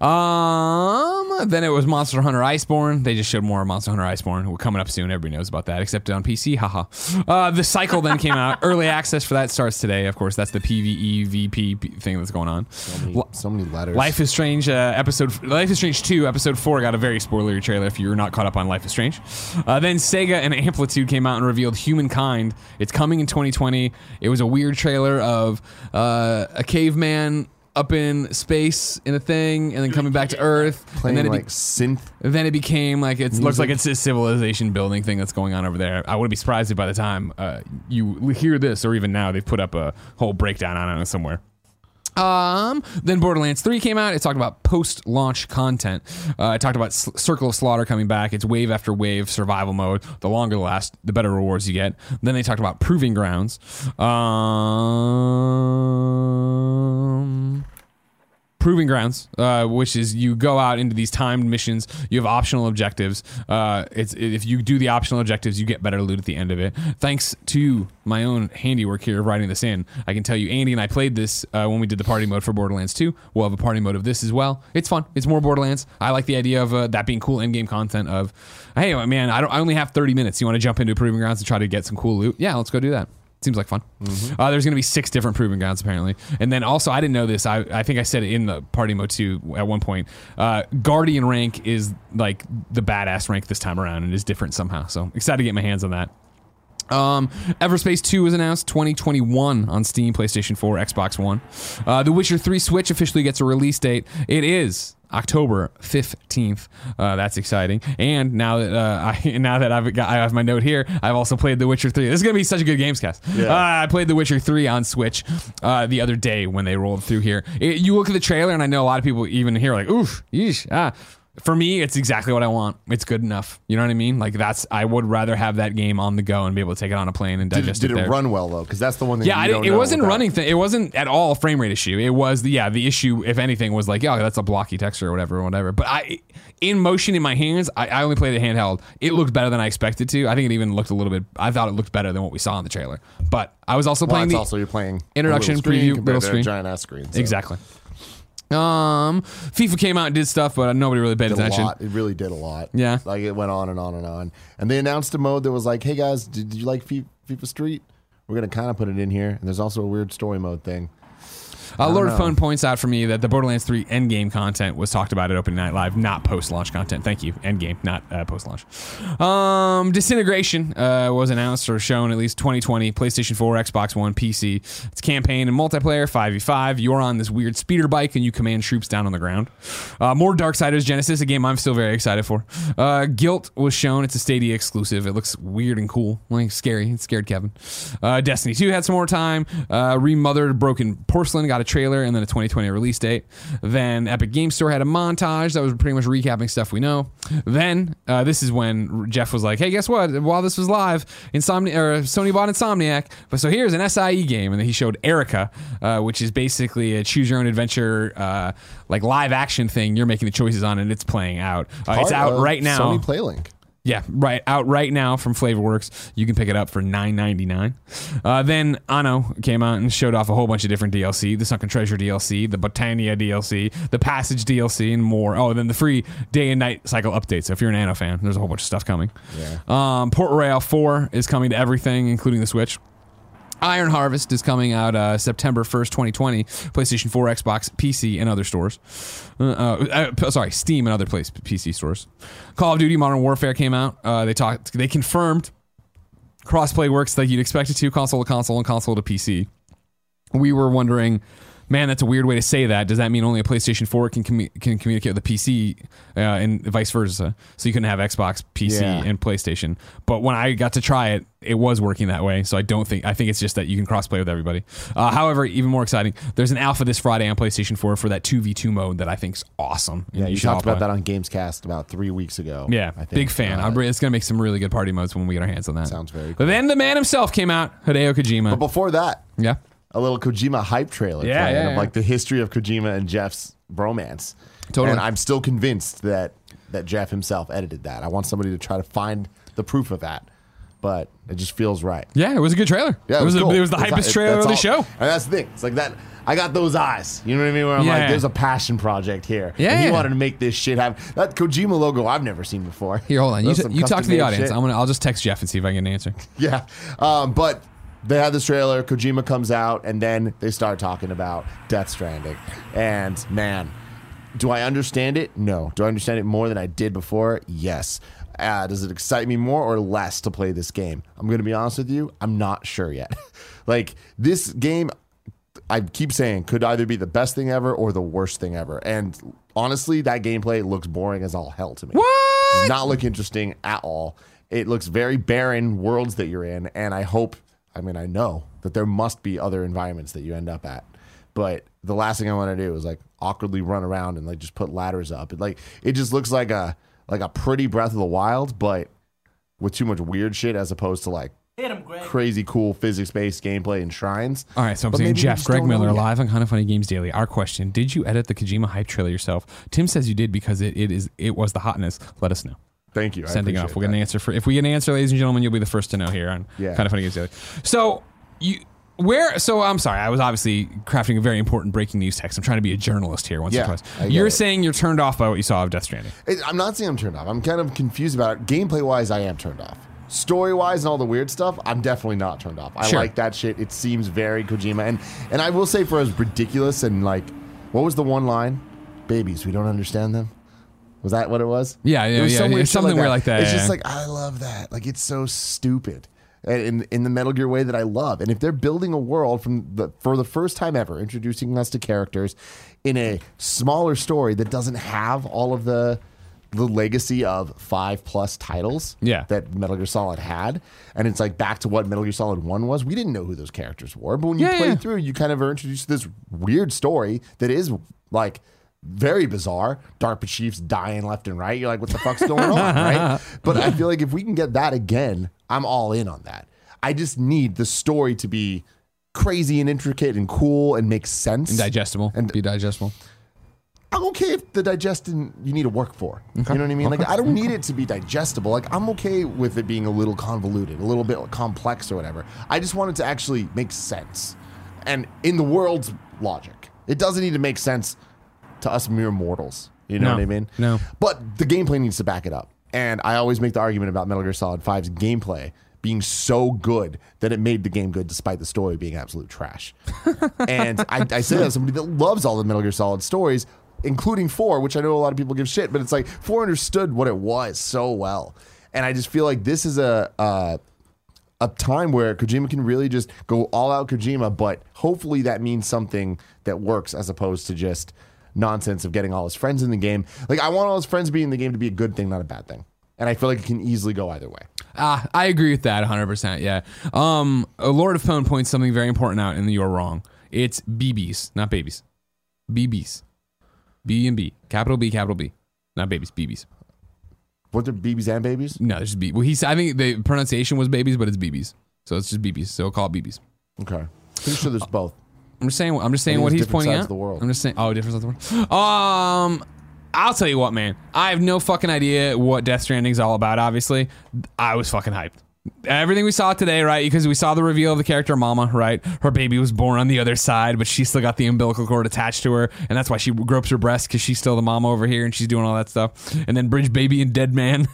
Um, then it was Monster Hunter Iceborne. They just showed more Monster Hunter Iceborne. We're coming up soon. Everybody knows about that, except on PC. Haha. Uh, the cycle then came out. Early access for that starts today. Of course, that's the PVE VP thing that's going on. So many, so many letters. Life is Strange uh, episode Life is Strange 2 episode 4 got a very spoilery trailer if you're not caught up on Life is Strange. Uh, then Sega and Amplitude came out and revealed Humankind. It's coming in 2020. It was a weird trailer of uh, a caveman up in space in a thing and then coming back to Earth playing and then it, like be- synth. then it became like it looks like it's a civilization building thing that's going on over there. I wouldn't be surprised if by the time uh, you hear this or even now they've put up a whole breakdown on it somewhere. Um, then Borderlands 3 came out. It talked about post launch content. Uh, it talked about S- Circle of Slaughter coming back. It's wave after wave survival mode. The longer the last, the better rewards you get. Then they talked about Proving Grounds. Um. Proving Grounds, uh, which is you go out into these timed missions. You have optional objectives. Uh, it's if you do the optional objectives, you get better loot at the end of it. Thanks to my own handiwork here of writing this in, I can tell you, Andy and I played this uh, when we did the party mode for Borderlands 2. We'll have a party mode of this as well. It's fun. It's more Borderlands. I like the idea of uh, that being cool in game content. Of hey man, I don't. I only have 30 minutes. You want to jump into Proving Grounds and try to get some cool loot? Yeah, let's go do that. Seems like fun. Uh, there's going to be six different proving grounds apparently, and then also I didn't know this. I, I think I said it in the party mode too at one point. Uh, Guardian rank is like the badass rank this time around, and is different somehow. So excited to get my hands on that. Um, Everspace 2 was announced 2021 on Steam, PlayStation 4, Xbox One. Uh, the Witcher 3 Switch officially gets a release date. It is October 15th. Uh, that's exciting. And now that uh, I now that I've got I have my note here, I've also played The Witcher 3. This is gonna be such a good games cast. Yeah. Uh, I played The Witcher 3 on Switch uh, the other day when they rolled through here. It- you look at the trailer, and I know a lot of people even here are like, oof, yeesh, ah. For me, it's exactly what I want. It's good enough. You know what I mean? Like that's I would rather have that game on the go and be able to take it on a plane and Did, digest did it Did it run well though? Because that's the one thing. Yeah, you I it wasn't without- running. Th- it wasn't at all a frame rate issue. It was the yeah the issue. If anything, was like yeah that's a blocky texture or whatever or whatever. But I in motion in my hands, I, I only played it handheld. It looked better than I expected to. I think it even looked a little bit. I thought it looked better than what we saw in the trailer. But I was also Well, playing the also you're playing introduction, little preview, little screen. giant ass screen. so exactly. Um, FIFA came out and did stuff, but nobody really paid Did a attention. lot. It really did a lot. Yeah. like it went on and on and on. And they announced a mode that was like, "Hey guys, did, did you like FIFA Street? We're gonna kind of put it in here." And there's also a weird story mode thing. Uh, Lord. Phone points out for me that the Borderlands 3 endgame content was talked about at Open Night Live, not post launch content. Thank you. Endgame, not uh, post launch. Um, Disintegration uh, was announced or shown at least 2020, PlayStation 4, Xbox One, PC. It's campaign and multiplayer, 5v5. You're on this weird speeder bike and you command troops down on the ground. Uh, more Darksiders Genesis, a game I'm still very excited for. Uh, Gylt was shown. It's a Stadia exclusive. It looks weird and cool, like scary. It scared Kevin. Uh, Destiny 2 had some more time. Uh, Remothered Broken Porcelain got a trailer and then a 2020 release date. Then Epic Game Store had a montage that was pretty much recapping stuff we know. Then uh, this is when Jeff was like, "Hey, guess what? While this was live, Insomni- or Sony bought Insomniac, but so here's an SIE game." And then he showed Erica, uh, which is basically a choose your own adventure, uh, like live action thing. You're making the choices on, and it's playing out. Uh, it's out right now. Sony PlayLink. Yeah, right out right now from FlavorWorks. You can pick it up for nine ninety nine. Uh, then Anno came out and showed off a whole bunch of different DLC: the Sunken Treasure DLC, the Botanica DLC, the Passage DLC, and more. Oh, and then the free day and night cycle update. So if you're an Anno fan, there's a whole bunch of stuff coming. Yeah. Um, Port Royale Four is coming to everything, including the Switch. Iron Harvest is coming out uh, September 1st, 2020. PlayStation 4, Xbox, PC, and other stores. Uh, uh, uh, sorry, Steam and other place PC stores. Call of Duty Modern Warfare came out. Uh, they talked. They confirmed crossplay works like you'd expect it to, console to console and console to PC. We were wondering, man, that's a weird way to say that. Does that mean only a PlayStation 4 can commu- can communicate with a PC uh, and vice versa? So you couldn't have Xbox, PC, Yeah. and PlayStation. But when I got to try it, it was working that way. So I don't think I think it's just that you can crossplay with everybody. Uh, however, even more exciting, there's an alpha this Friday on PlayStation 4 for that 2v2 mode that I think's awesome. Yeah, you, should talked about that on Gamescast about three weeks ago. Yeah, I think. big fan. Uh, it's gonna make some really good party modes when we get our hands on that. Sounds very But cool. then the man himself came out, Hideo Kojima. but before that, yeah. A little Kojima hype trailer Yeah, playing yeah, of like the history of Kojima and Jeff's bromance. Totally. And I'm still convinced that that Jeff himself edited that. I want somebody to try to find the proof of that, but it just feels right. Yeah, it was a good trailer. Yeah, it was, cool. a, it was the hypest it- trailer that's of the all- show. And that's the thing. It's like that. I got those eyes. You know what I mean? Where I'm Yeah. like, there's a passion project here. Yeah, And he yeah. wanted to make this shit happen. That Kojima logo I've never seen before. Here, hold on. You, t- you talk to the audience. shit. I'm gonna. I'll just text Jeff and see if I can get an answer. Yeah. Um, but they had this trailer, Kojima comes out, and then they start talking about Death Stranding. And man, do I understand it? No. Do I understand it more than I did before? Yes. Uh, does it excite me more or less to play this game? I'm going to be honest with you. I'm not sure yet. like, this game, I keep saying, could either be the best thing ever or the worst thing ever. And honestly, that gameplay looks boring as all hell to me. What? Does not look interesting at all. It looks very barren worlds that you're in, and I hope, I mean, I know that there must be other environments that you end up at. But the last thing I want to do is like awkwardly run around and like just put ladders up. It like it just looks like a like a pretty Breath of the Wild, but with too much weird shit as opposed to like Hit him, Greg. crazy cool physics based gameplay and shrines. All right, so I'm But saying Jeff, Greg Miller, live on Kind of Funny Games Daily. Our question: Did you edit the Kojima hype trailer yourself? Tim says you did because it, it is it was the hotness. Let us know. Thank you. I Sending off. We'll get an answer for if we get an answer, ladies and gentlemen. You'll be the first to know here on Yeah. Kind of Funny Games Daily. So you. Where so I'm sorry, I was obviously crafting a very important breaking news text. I'm trying to be a journalist here once Yeah, or twice. You're it. saying you're turned off by what you saw of Death Stranding. I'm not saying I'm turned off. I'm kind of confused about it. Gameplay wise, I am turned off. Story wise and all the weird stuff, I'm definitely not turned off. I Sure. like that shit. It seems very Kojima. And and I will say for as ridiculous and like what was the one line? Babies, we don't understand them. Was that what it was? Yeah, yeah, It was yeah, some yeah, something weird like that, It's yeah, just yeah. like I love that. Like it's so stupid. And In, in the Metal Gear way that I love, and if they're building a world from the for the first time ever, introducing us to characters in a smaller story that doesn't have all of the the legacy of five plus titles Yeah. that Metal Gear Solid had. And it's like back to what Metal Gear Solid 1 was. We didn't know who those characters were, but when you Yeah, play yeah. through, you kind of are introduced to this weird story that is like very bizarre. DARPA chiefs dying left and right. You're like, what the fuck's going on, right? But I feel like if we can get that again, I'm all in on that. I just need the story to be crazy and intricate and cool and make sense. Digestible. And- be digestible. I'm okay if the digestion you need to work for. You know what I mean? Like I don't need it to be digestible. Like I'm okay with it being a little convoluted, a little bit complex or whatever. I just want it to actually make sense. And in the world's logic. It doesn't need to make sense to us mere mortals. You know No. what I mean? No. But the gameplay needs to back it up. And I always make the argument about Metal Gear Solid 5's gameplay being so good that it made the game good despite the story being absolute trash. and I, I say that as somebody that loves all the Metal Gear Solid stories, including 4, which I know a lot of people give shit, but it's like 4 understood what it was so well. And I just feel like this is a. Uh, a time where Kojima can really just go all out Kojima, but hopefully that means something that works as opposed to just nonsense of getting all his friends in the game. Like I want all his friends being in the game to be a good thing, not a bad thing. And I feel like it can easily go either way. Ah, I agree with that 100%. Yeah. Um, a Lord of Phone points something very important out, and you're wrong. It's BBs, not babies. BBs. B and B. Capital B, capital B. Not babies, BBs. What the BBs and babies? No, it's just B. Well, he's, I think the pronunciation was babies, but it's BBs. So it's just BBs. So we'll call it BBs. Okay. Pretty sure there's both. I'm just saying. I'm just saying what he's pointing out. the world. I'm just saying. Oh, different sides of the world. Um, I'll tell you what, man. I have no fucking idea what Death Stranding's all about. Obviously, I was fucking hyped. Everything we saw today, right? Because we saw the reveal of the character Mama, right? Her baby was born on the other side, but she still got the umbilical cord attached to her, and that's why she gropes her breast because she's still the mama over here, and she's doing all that stuff. And then Bridge Baby and Dead Man,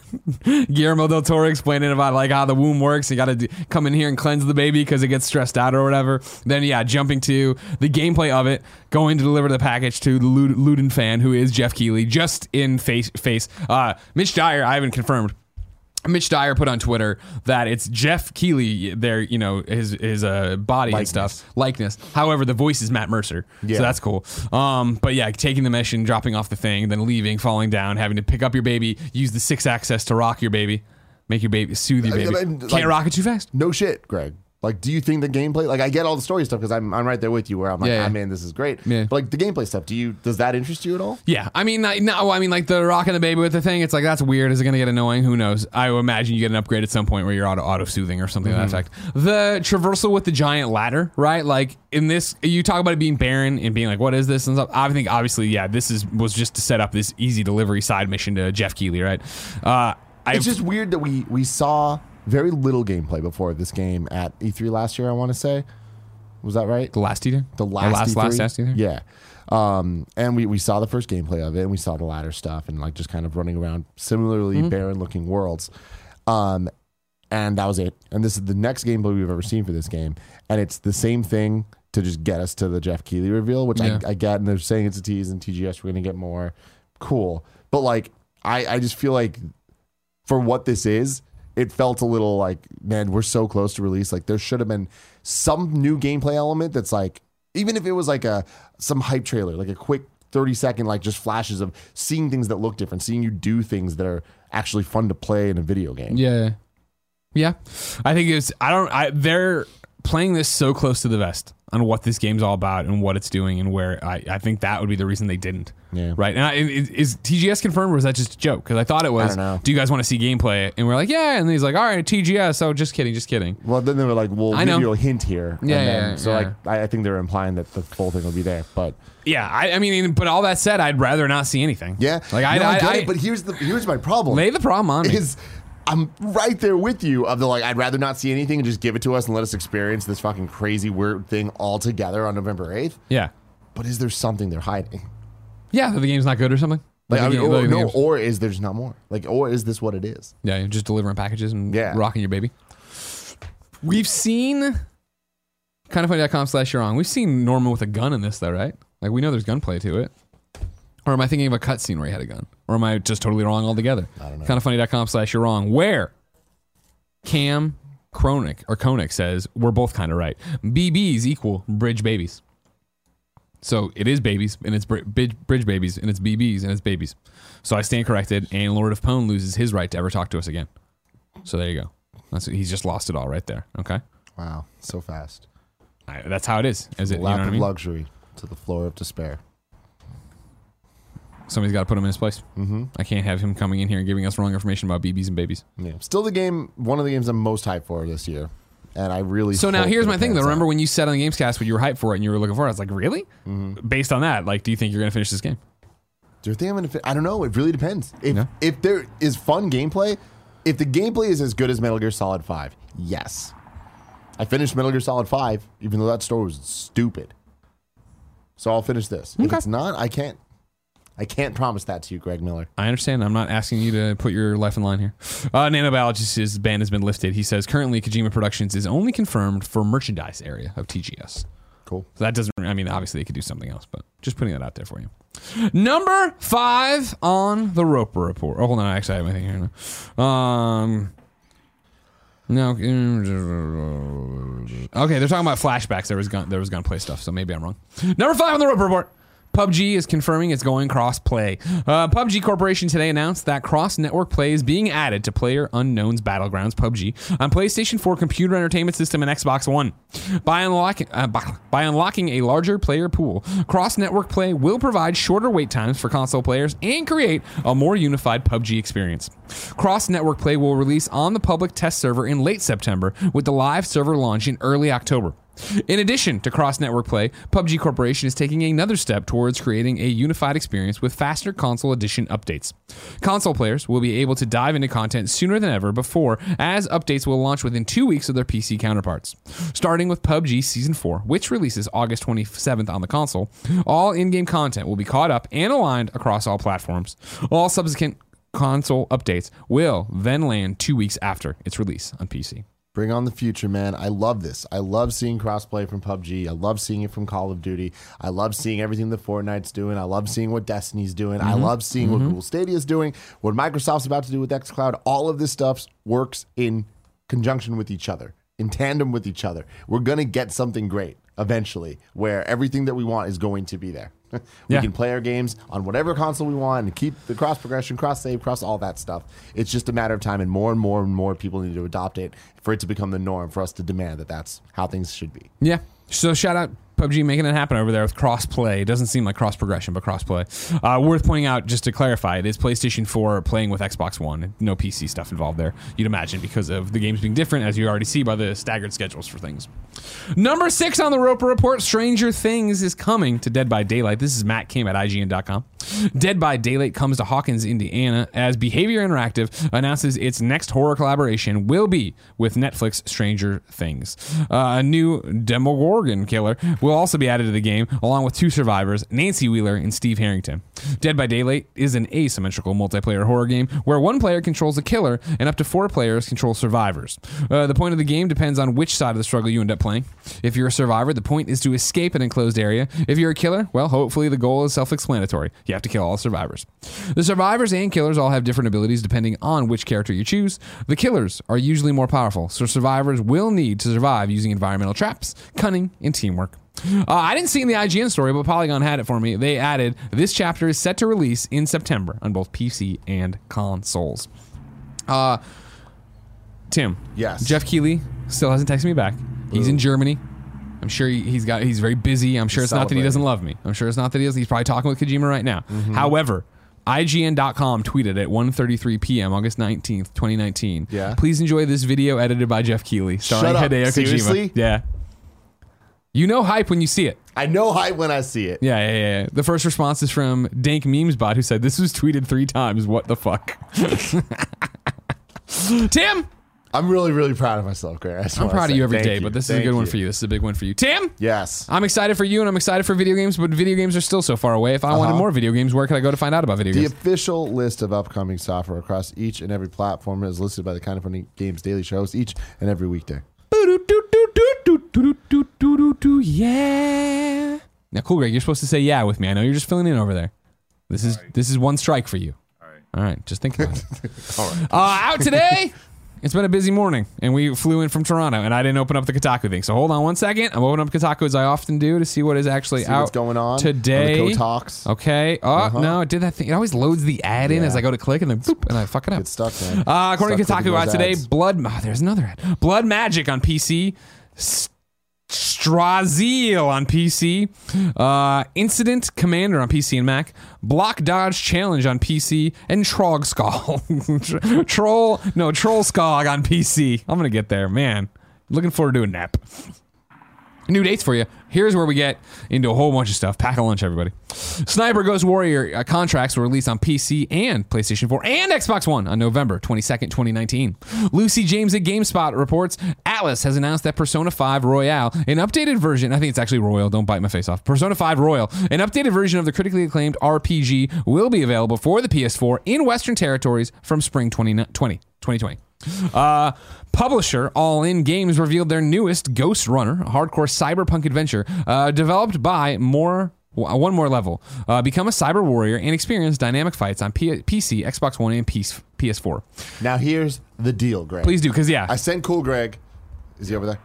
Guillermo del Toro explaining about like how the womb works. You got to come in here and cleanse the baby because it gets stressed out or whatever. Then yeah, jumping to the gameplay of it, going to deliver the package to the Luden fan who is Geoff Keighley, just in face face. Uh, Mitch Dyer, I haven't confirmed. Mitch Dyer put on Twitter that it's Geoff Keighley, their you know his his uh, body Likeness. and stuff likeness. However, the voice is Matt Mercer, Yeah. so that's cool. Um, but yeah, taking the mission, dropping off the thing, then leaving, falling down, having to pick up your baby, use the Sixaxis to rock your baby, make your baby soothe your I- baby. I mean, Can't like- rock it too fast. No shit, Greg. Like, do you think the gameplay? Like, I get all the story stuff because I'm I'm right there with you. Where I'm like, Yeah, yeah. ah, man, this is great. Yeah. But like the gameplay stuff, do you does that interest you at all? Yeah, I mean, like, no, I mean, like the rocking the baby with the thing. It's like that's weird. Is it going to get annoying? Who knows? I imagine you get an upgrade at some point where you're auto auto soothing or something to that effect. The traversal with the giant ladder, right? Like in this, you talk about it being barren and being like, what is this and stuff. I think obviously, yeah, this is was just to set up this easy delivery side mission to Geoff Keighley, right? Uh, I It's just weird that we we saw very little gameplay before this game at E3 last year. I want to say Was that right? The last teaser? the Or last last, E3? last last teaser? Yeah. Um, and we, we saw the first gameplay of it, and we saw the ladder stuff, and like just kind of running around similarly Mm-hmm. barren looking worlds. Um, and that was it. And this is the next gameplay we've ever seen for this game, and it's the same thing to just get us to the Geoff Keighley reveal, which Yeah. I, I get. And they're saying it's a tease, and TGS we're gonna get more. Cool, but like I I just feel like for what this is, it felt a little like, man, we're so close to release. Like there should have been some new gameplay element that's like, even if it was like a some hype trailer, like a quick 30 second, like just flashes of seeing things that look different, seeing you do things that are actually fun to play in a video game. Yeah. Yeah. I think it's I don't I they're playing this so close to the vest on what this game's all about and what it's doing and where I, I think that would be the reason they didn't. Yeah. Right. And I, is, is TGS confirmed or was that just a joke? Because I thought it was. don't know. Do you guys want to see gameplay? And we're like, yeah. And he's like, all right, TGS. Oh, just kidding, just kidding. Well, then they were like, "We'll I give know. you a hint here." Yeah, And then- yeah, So yeah. like, I, I think they're implying that the full thing will be there. But Yeah. I, I mean, but all that said, I'd rather not see anything. yeah, Like I, No, I, get I- it. But here's the here's my problem. lay the problem on me. I'm right there with you of the like I'd rather not see anything and just give it to us and let us experience this fucking crazy weird thing all together on November 8th. yeah. But is there something they're hiding? Yeah. That the game's not good or something. Like, I the mean, game- or, like no, or is there just not more? Like, or is this what it is? Yeah, you're just delivering packages and Yeah. rocking your baby. We've seen kind of funny.com slash you're on. We've seen Norman with a gun in this though, right? Like we know there's gunplay to it. Or am I thinking of a cutscene where he had a gun? Or am I just totally wrong altogether? I don't know. Kind of funny.com slash you're wrong. Where Cam Kronick or Koenig says we're both kind of right. BBs equal bridge babies. So it is babies and it's bridge bridge babies and it's BBs and it's babies. So I stand corrected and Lord of Pone loses his right to ever talk to us again. So there you go. That's he's just lost it all right there. Okay, Wow, so fast. I, that's how it is. Is it? You know Lap I of mean? luxury to the floor of despair. Somebody's got to put him in his place. Mm-hmm. I can't have him coming in here and giving us wrong information about BBs and babies. Yeah, still the game. One of the games I'm most hyped for this year, and I really. So now here's my thing though. Remember when you said on the Gamescast what you were hyped for it and you were looking for it? I was like, really? Mm-hmm. Based on that, like, do you think you're going to finish this game? Do you think I'm gonna? Fi- I don't know. It really depends. If Yeah. if there is fun gameplay, if the gameplay is as good as Metal Gear Solid Five, yes. I finished Metal Gear Solid Five, even though that story was stupid. So I'll finish this. If it's not, I can't. I can't promise that to you, Greg Miller. I understand. I'm not asking you to put your life in line here. Uh, Nanobiologist's ban has been lifted. He says currently Kojima Productions is only confirmed for merchandise area of TGS. Cool. So that doesn't. I mean, obviously they could do something else, but just putting that out there for you. Number five on the Roper report. Oh, hold on. I Actually, I have my thing here. now. Um. No. Okay, they're talking about flashbacks. There was gun. There was gunplay stuff. So maybe I'm wrong. Number five on the Roper report. PUBG is confirming it's going cross play. Uh, PUBG Corporation today announced that cross network play is being added to Player Unknown's Battlegrounds PUBG on PlayStation 4 computer entertainment system and Xbox One. By unlocking uh, by, by unlocking a larger player pool, cross network play will provide shorter wait times for console players and create a more unified PUBG experience. Cross network play will release on the public test server in late September, with the live server launch in early October. In addition to cross network play, PUBG Corporation is taking another step towards creating a unified experience with faster console edition updates. Console players will be able to dive into content sooner than ever before, as updates will launch within two weeks of their PC counterparts. Starting with PUBG Season 4, which releases August 27th on the console, all in game content will be caught up and aligned across all platforms. All subsequent console updates will then land two weeks after its release on PC. Bring on the future, man. I love this. I love seeing crossplay from PUBG. I love seeing it from Call of Duty. I love seeing everything that Fortnite's doing. I love seeing what Destiny's doing. I mm-hmm. love seeing what mm-hmm. Google Stadia's doing, what Microsoft's about to do with xCloud. All of this stuff works in conjunction with each other, in tandem with each other. We're going to get something great eventually where everything that we want is going to be there. we Yeah. can play our games on whatever console we want and keep the cross progression, cross save, cross all that stuff. It's just a matter of time, and more and more and more people need to adopt it for it to become the norm, for us to demand that that's how things should be. Yeah. So shout out PUBG making it happen over there with crossplay. It doesn't seem like cross progression, but crossplay. Uh, worth pointing out, just to clarify, it is PlayStation 4 playing with Xbox One. No PC stuff involved there, you'd imagine, because of the games being different, as you already see by the staggered schedules for things. Number six on the Roper Report Stranger Things is coming to Dead by Daylight. This is Matt Kim at IGN.com. Dead by Daylight comes to Hawkins, Indiana, as Behaviour Interactive announces its next horror collaboration will be with Netflix Stranger Things. Uh, a new Demogorgon killer will also be added to the game, along with two survivors, Nancy Wheeler and Steve Harrington. Dead by Daylight is an asymmetrical multiplayer horror game where one player controls a killer and up to four players control survivors. Uh, the point of the game depends on which side of the struggle you end up playing. If you're a survivor, the point is to escape an enclosed area. If you're a killer, well, hopefully the goal is self explanatory. You have to kill all survivors. The survivors and killers all have different abilities depending on which character you choose. The killers are usually more powerful, so survivors will need to survive using environmental traps, cunning, and teamwork. Uh, I didn't see in the IGN story, but Polygon had it for me. They added this chapter is set to release in September on both PC and consoles. Uh, Tim. Yes. Geoff Keighley still hasn't texted me back. He's in Germany. I'm sure he, he's got. He's very busy. I'm sure He's it's not that he doesn't love me. I'm sure it's not that he doesn't. He's probably talking with Kojima right now. Mm-hmm. However. IGN.com tweeted at 1:33 p.m. August 19th, 2019. Yeah. Please enjoy this video edited by Geoff Keighley, starring. Hideo Kojima. Seriously? Yeah. You know hype when you see it. I know hype when I see it. Yeah, yeah, yeah. The first response is from Dank Memesbot, who said, "This was tweeted three times. What the fuck?" Tim, I'm really, really proud of myself, just I'm proud of you every day, thank but this is a Thank good one for you. This is a big one for you, Tim. Yes. I'm excited for you, and I'm excited for video games, but video games are still so far away. If I wanted Uh-huh. more video games, where could I go to find out about video The games? The official list of upcoming software across each and every platform is listed by the Kind of Funny Games Daily Shows each and every weekday. Yeah. Now, cool, Greg. You're supposed to say yeah with me. I know you're just filling in over there. This is this is one strike for you. All right. All right. Just think about it. All right. Uh, out today. It's been a busy morning, and we flew in from Toronto, and I didn't open up the Kotaku thing. So hold on one second. I'm opening up Kotaku as I often do to see what is actually See out what's going on today. on the Kotalks. Okay. Oh Uh-huh. no, it did that thing. It always loads the ad in Yeah. as I go to click, and then boop, and I fuck it up. Good stuff, man. Uh, according Stuck to Kotaku, out today, ads. Blood. Oh, there's another ad. Blood Magic on PC. S- Straziel on PC, uh, Incident Commander on PC and Mac, Block Dodge Challenge on PC, and Trog Skull. Troll, no, Troll Skog on PC. I'm gonna get there, man. Looking forward to a nap. New dates for you. Here's where we get into a whole bunch of stuff. Pack a lunch, everybody. Sniper Ghost Warrior uh, contracts were released on PC and PlayStation 4 and Xbox One on November 22nd, 2019. Lucy James at GameSpot reports Atlus has announced that Persona 5 Royale, an updated version, I think it's actually Royal, don't bite my face off. Persona 5 Royal, an updated version of the critically acclaimed RPG, will be available for the PS4 in Western territories from spring 2020. 2020. Uh, publisher All In Games revealed their newest Ghost Runner, a hardcore cyberpunk adventure uh, developed by more. One more level. Uh, become a cyber warrior and experience dynamic fights on P- PC, Xbox One, and PS- PS4. Now here's the deal, Greg. Please do, because yeah, I sent Cool Greg. Is he over there?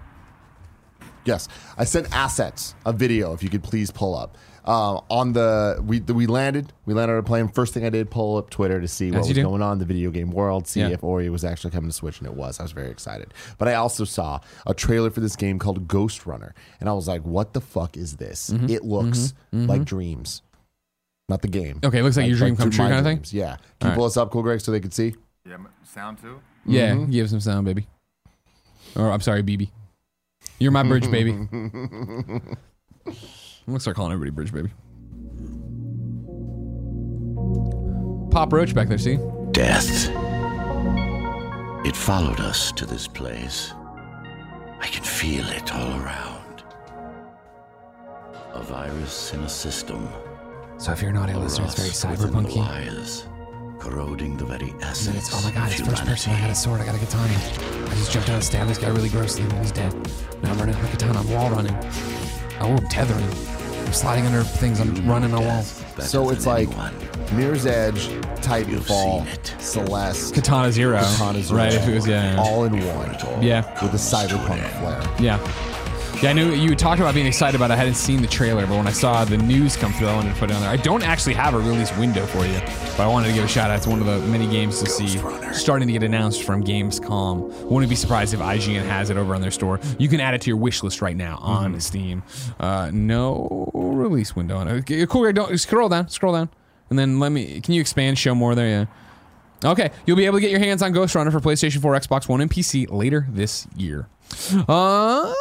Yes, I sent assets, a video. If you could please pull up uh, on the we we landed. We landed on a plane. First thing I did, pull up Twitter to see what As you was do. going on in the video game world. See Yeah. if Ori was actually coming to Switch, and it was. I was very excited. But I also saw a trailer for this game called Ghost Runner, and I was like, "What the fuck is this? Mm-hmm. It looks like Dreams, not the game." Okay, it looks like your dream come true my kinda thing? dreams. Yeah, can you pull us up, Cool Greg, so they could see? Yeah, m- sound too. yeah, Mm-hmm. give some sound, baby. Or I'm sorry, BB. You're my bridge, baby. I'm gonna start calling everybody bridge, baby. Pop Roach back there, see? Death. It followed us to this place. I can feel it all around. A virus in a system. So if you're not a A listener, it's very rust within the cyberpunky. wires, corroding the very And essence it's, oh my god, of it's first person. I got a sword. I got a katana. I just jumped out and stabbed this guy really grossly, and then he's dead. Now I'm running with my katana. I'm wall running. Oh, I'm tethering. I'm sliding under things. I'm running on walls. So it's like anyone. Mirror's Edge, Titanfall, seen. Celeste, Katana Zero. Katana Zero, Right, if it was, yeah. Yeah. all in one yeah. with a cyberpunk flair. Yeah. Yeah, I knew you talked about being excited about it. I hadn't seen the trailer, but when I saw the news come through, I wanted to put it on there. I don't actually have a release window for you, but I wanted to give a shout out. It's one of the many games to see starting to get announced from Gamescom. Wouldn't be surprised if IGN has it over on their store. You can add it to your wish list right now on Steam. Uh, no release window on it. Cool, don't scroll down, scroll down, and then let me. Can you expand? Show more there. Yeah. Okay, you'll be able to get your hands on Ghost Runner for PlayStation 4, Xbox One, and PC later this year. Uh,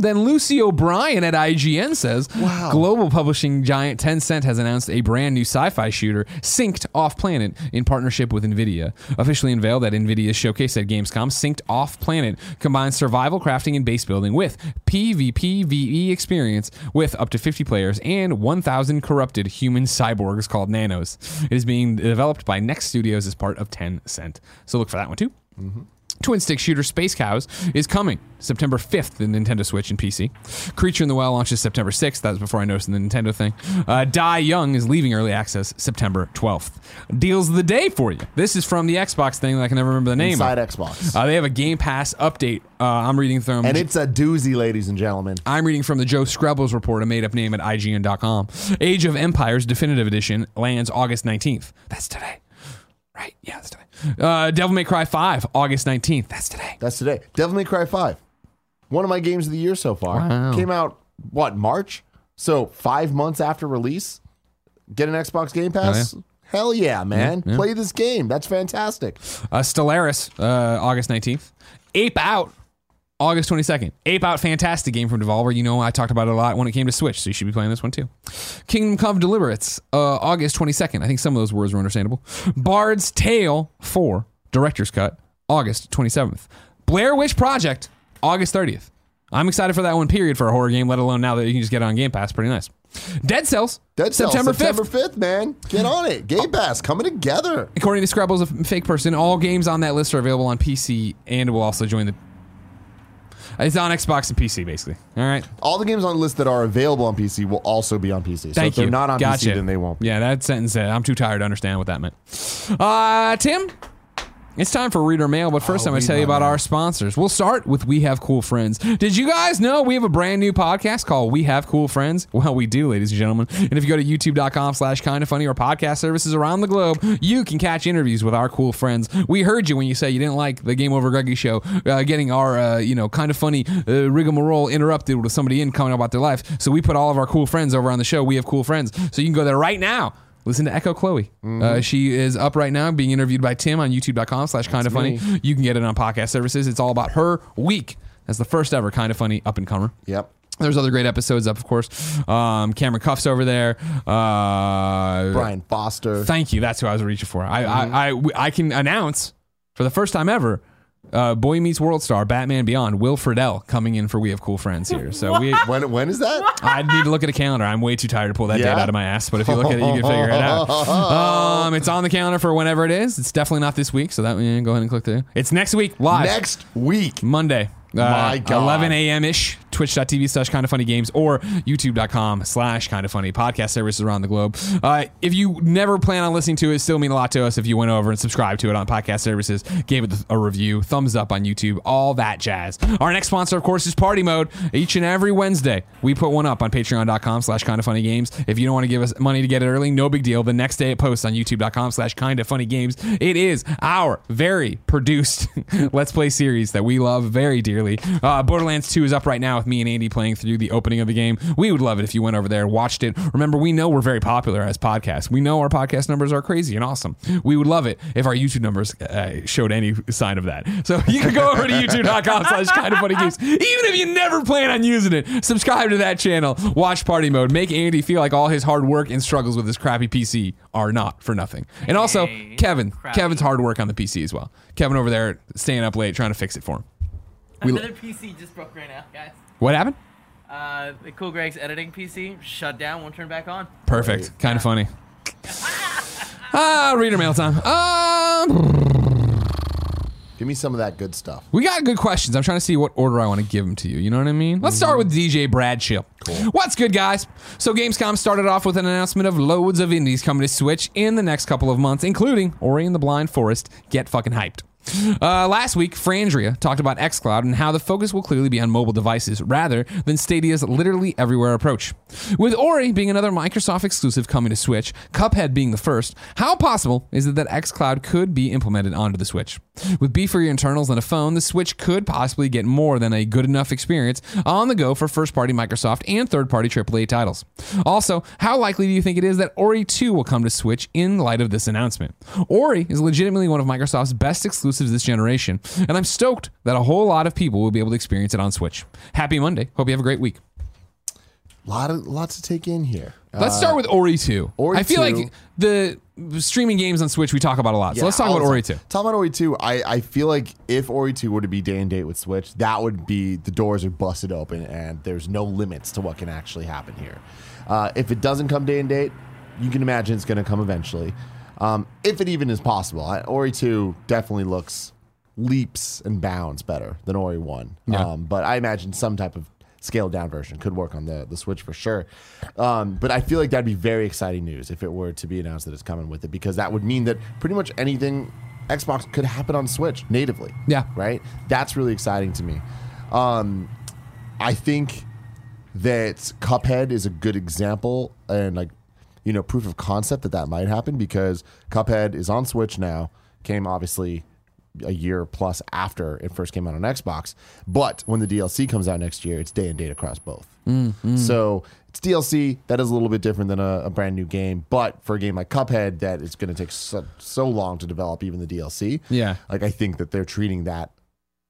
then Lucy O'Brien at IGN says Wow. global publishing giant Tencent has announced a brand new sci fi shooter, Synced Off Planet, in partnership with NVIDIA. Officially unveiled at NVIDIA's showcase at Gamescom, Synced Off Planet combines survival crafting and base building with PvPvE E experience with up to 50 players and 1,000 corrupted human cyborgs called Nanos. It is being developed by Next Studios as part of Tencent. So look for that one too. Mm-hmm. Twin stick shooter Space Cows is coming September 5th in Nintendo Switch and PC. Creature in the Well launches September 6th. That was before I noticed the Nintendo thing. Uh, Die Young is leaving early access September 12th. Deals of the day for you. This is from the Xbox thing that I can never remember the name Inside of. Xbox. Uh, they have a Game Pass update. Uh, I'm reading from. and it's a doozy, ladies and gentlemen. I'm reading from the Joe Scrubbles report, a made up name at IGN.com. Age of Empires Definitive Edition lands August 19th. That's today. Right? Yeah, that's today. Uh, Devil May Cry 5, August 19th. That's today. That's today. Devil May Cry 5. One of my games of the year so far. Wow. Came out, what, March? So five months after release, get an Xbox Game Pass? Hell yeah, man. Play this game. That's fantastic. Uh, Stellaris, uh, August 19th. Ape Out, August 22nd. Ape Out, fantastic game from Devolver. You know, I talked about it a lot when it came to Switch, so you should be playing this one too. Kingdom Come Deliverance, uh, August 22nd. I think some of those words were understandable. Bard's Tale 4, Director's Cut, August 27th. Blair Witch Project, August 30th. I'm excited for that one, period, for a horror game, let alone now that you can just get it on Game Pass. Pretty nice. Dead Cells, Dead Cells, September 5th. September 5th, man. Get on it. Game Pass coming together. According to Scrabbles, a fake person, all games on that list are available on PC and will also join the. It's on Xbox and PC, basically. All right. All the games on the list that are available on PC will also be on PC. So Thank if they're you. not on gotcha. PC, then they won't be. Yeah, that sentence. Uh, I'm too tired to understand what that meant. Uh, Tim, it's time for reader mail, but first Oh, I'm going to tell you about mail. our sponsors. We'll start with We Have Cool Friends. Did you guys know we have a brand new podcast called We Have Cool Friends? Well, we do, ladies and gentlemen. And if you go to youtube.com slash kind of funny or podcast services around the globe, you can catch interviews with our cool friends. We heard you when you say you didn't like the Game Over Greggy show, uh, getting our, uh, you know, kind of funny uh, rigmarole interrupted with somebody in coming about their life. So we put all of our cool friends over on the show. We have cool friends. So you can go there right now. Listen to Echo Chloe. Uh, she is up right now being interviewed by Tim on youtube.com slash kind of funny. You can get it on podcast services. It's all about her week. That's the first ever kind of funny up and comer. Yep. There's other great episodes up, of course. Um, Cameron Cuffs over there. Uh, Brian Foster. Thank you. That's who I was reaching for. I, I, I, I can announce for the first time ever. Uh, Boy Meets World Star, Batman Beyond, Will Friedle coming in for We Have Cool Friends here. So we, when when is that? I need to look at a calendar. I'm way too tired to pull that Yeah? date out of my ass. But if you look at it, you can figure it out. Um, it's on the calendar for whenever it is. It's definitely not this week, so that yeah, go ahead and click there. It's next week live. Next week. Monday. Uh, My God. 11 a.m. ish, twitch.tv slash kind of funny games or youtube.com slash kind of funny podcast services around the globe. Uh, if you never plan on listening to it, it still mean a lot to us if you went over and subscribed to it on podcast services, gave it a review, thumbs up on YouTube, all that jazz. Our next sponsor, of course, is Party Mode. Each and every Wednesday, we put one up on patreon.com slash kind of funny games. If you don't want to give us money to get it early, no big deal. The next day it posts on youtube.com slash kind of funny games. It is our very produced Let's Play series that we love very dearly. Uh, Borderlands 2 is up right now with me and Andy playing through the opening of the game. We would love it if you went over there and watched it. Remember, we know we're very popular as podcasts. We know our podcast numbers are crazy and awesome. We would love it if our YouTube numbers uh, showed any sign of that. So you can go over to youtube.com slash kind of funny games. Even if you never plan on using it, subscribe to that channel, watch Party Mode, make Andy feel like all his hard work and struggles with his crappy PC are not for nothing. And also, Hey, Kevin. crappy. Kevin's hard work on the PC as well. Kevin over there staying up late trying to fix it for him. We- Another PC just broke right now, guys. What happened? Uh, the Cool Greg's editing PC shut down, won't turn back on. Perfect. Kind of funny. Ah, reader mail time. Um, Give me some of that good stuff. we got good questions. I'm trying to see what order I want to give them to you. You know what I mean? Let's start with DJ Bradshaw. Chill. What's good, guys? So Gamescom started off with an announcement of loads of indies coming to Switch in the next couple of months, including Ori and the Blind Forest. Get fucking hyped. Uh, last week, Frandria talked about xCloud and how the focus will clearly be on mobile devices rather than Stadia's literally everywhere approach. With Ori being another Microsoft exclusive coming to Switch, Cuphead being the first, how possible is it that xCloud could be implemented onto the Switch? With beefier internals and a phone, the Switch could possibly get more than a good enough experience on the go for first party Microsoft and third party AAA titles. Also, how likely do you think it is that Ori 2 will come to Switch in light of this announcement? Ori is legitimately one of Microsoft's best exclusive exclusives this generation, and I'm stoked that a whole lot of people will be able to experience it on Switch. Happy Monday. Hope you have a great week. lot of lots to take in here. Let's start with Ori 2. Uh, Ori I feel 2. like the streaming games on Switch we talk about a lot. so let's talk about Ori 2. Talk about Ori 2. I, I feel like if Ori 2 were to be day and date with Switch, that would be the doors are busted open and there's no limits to what can actually happen here. Uh, if it doesn't come day and date, you can imagine it's going to come eventually. Um, if it even is possible. I, Ori 2 definitely looks leaps and bounds better than Ori 1. Yeah. Um, but I imagine some type of scaled down version could work on the, the Switch for sure. Um, but I feel like that'd be very exciting news if it were to be announced that it's coming with it because that would mean that pretty much anything Xbox could happen on Switch natively. Yeah. Right? That's really exciting to me. Um, I think that Cuphead is a good example and like you know proof of concept that that might happen because Cuphead is on Switch now. Came obviously a year plus after it first came out on Xbox, but when the DLC comes out next year, it's day and date across both. Mm-hmm. So it's DLC that is a little bit different than a, a brand new game, but for a game like Cuphead that it's going to take so, so long to develop, even the DLC. Yeah. like I think that they're treating that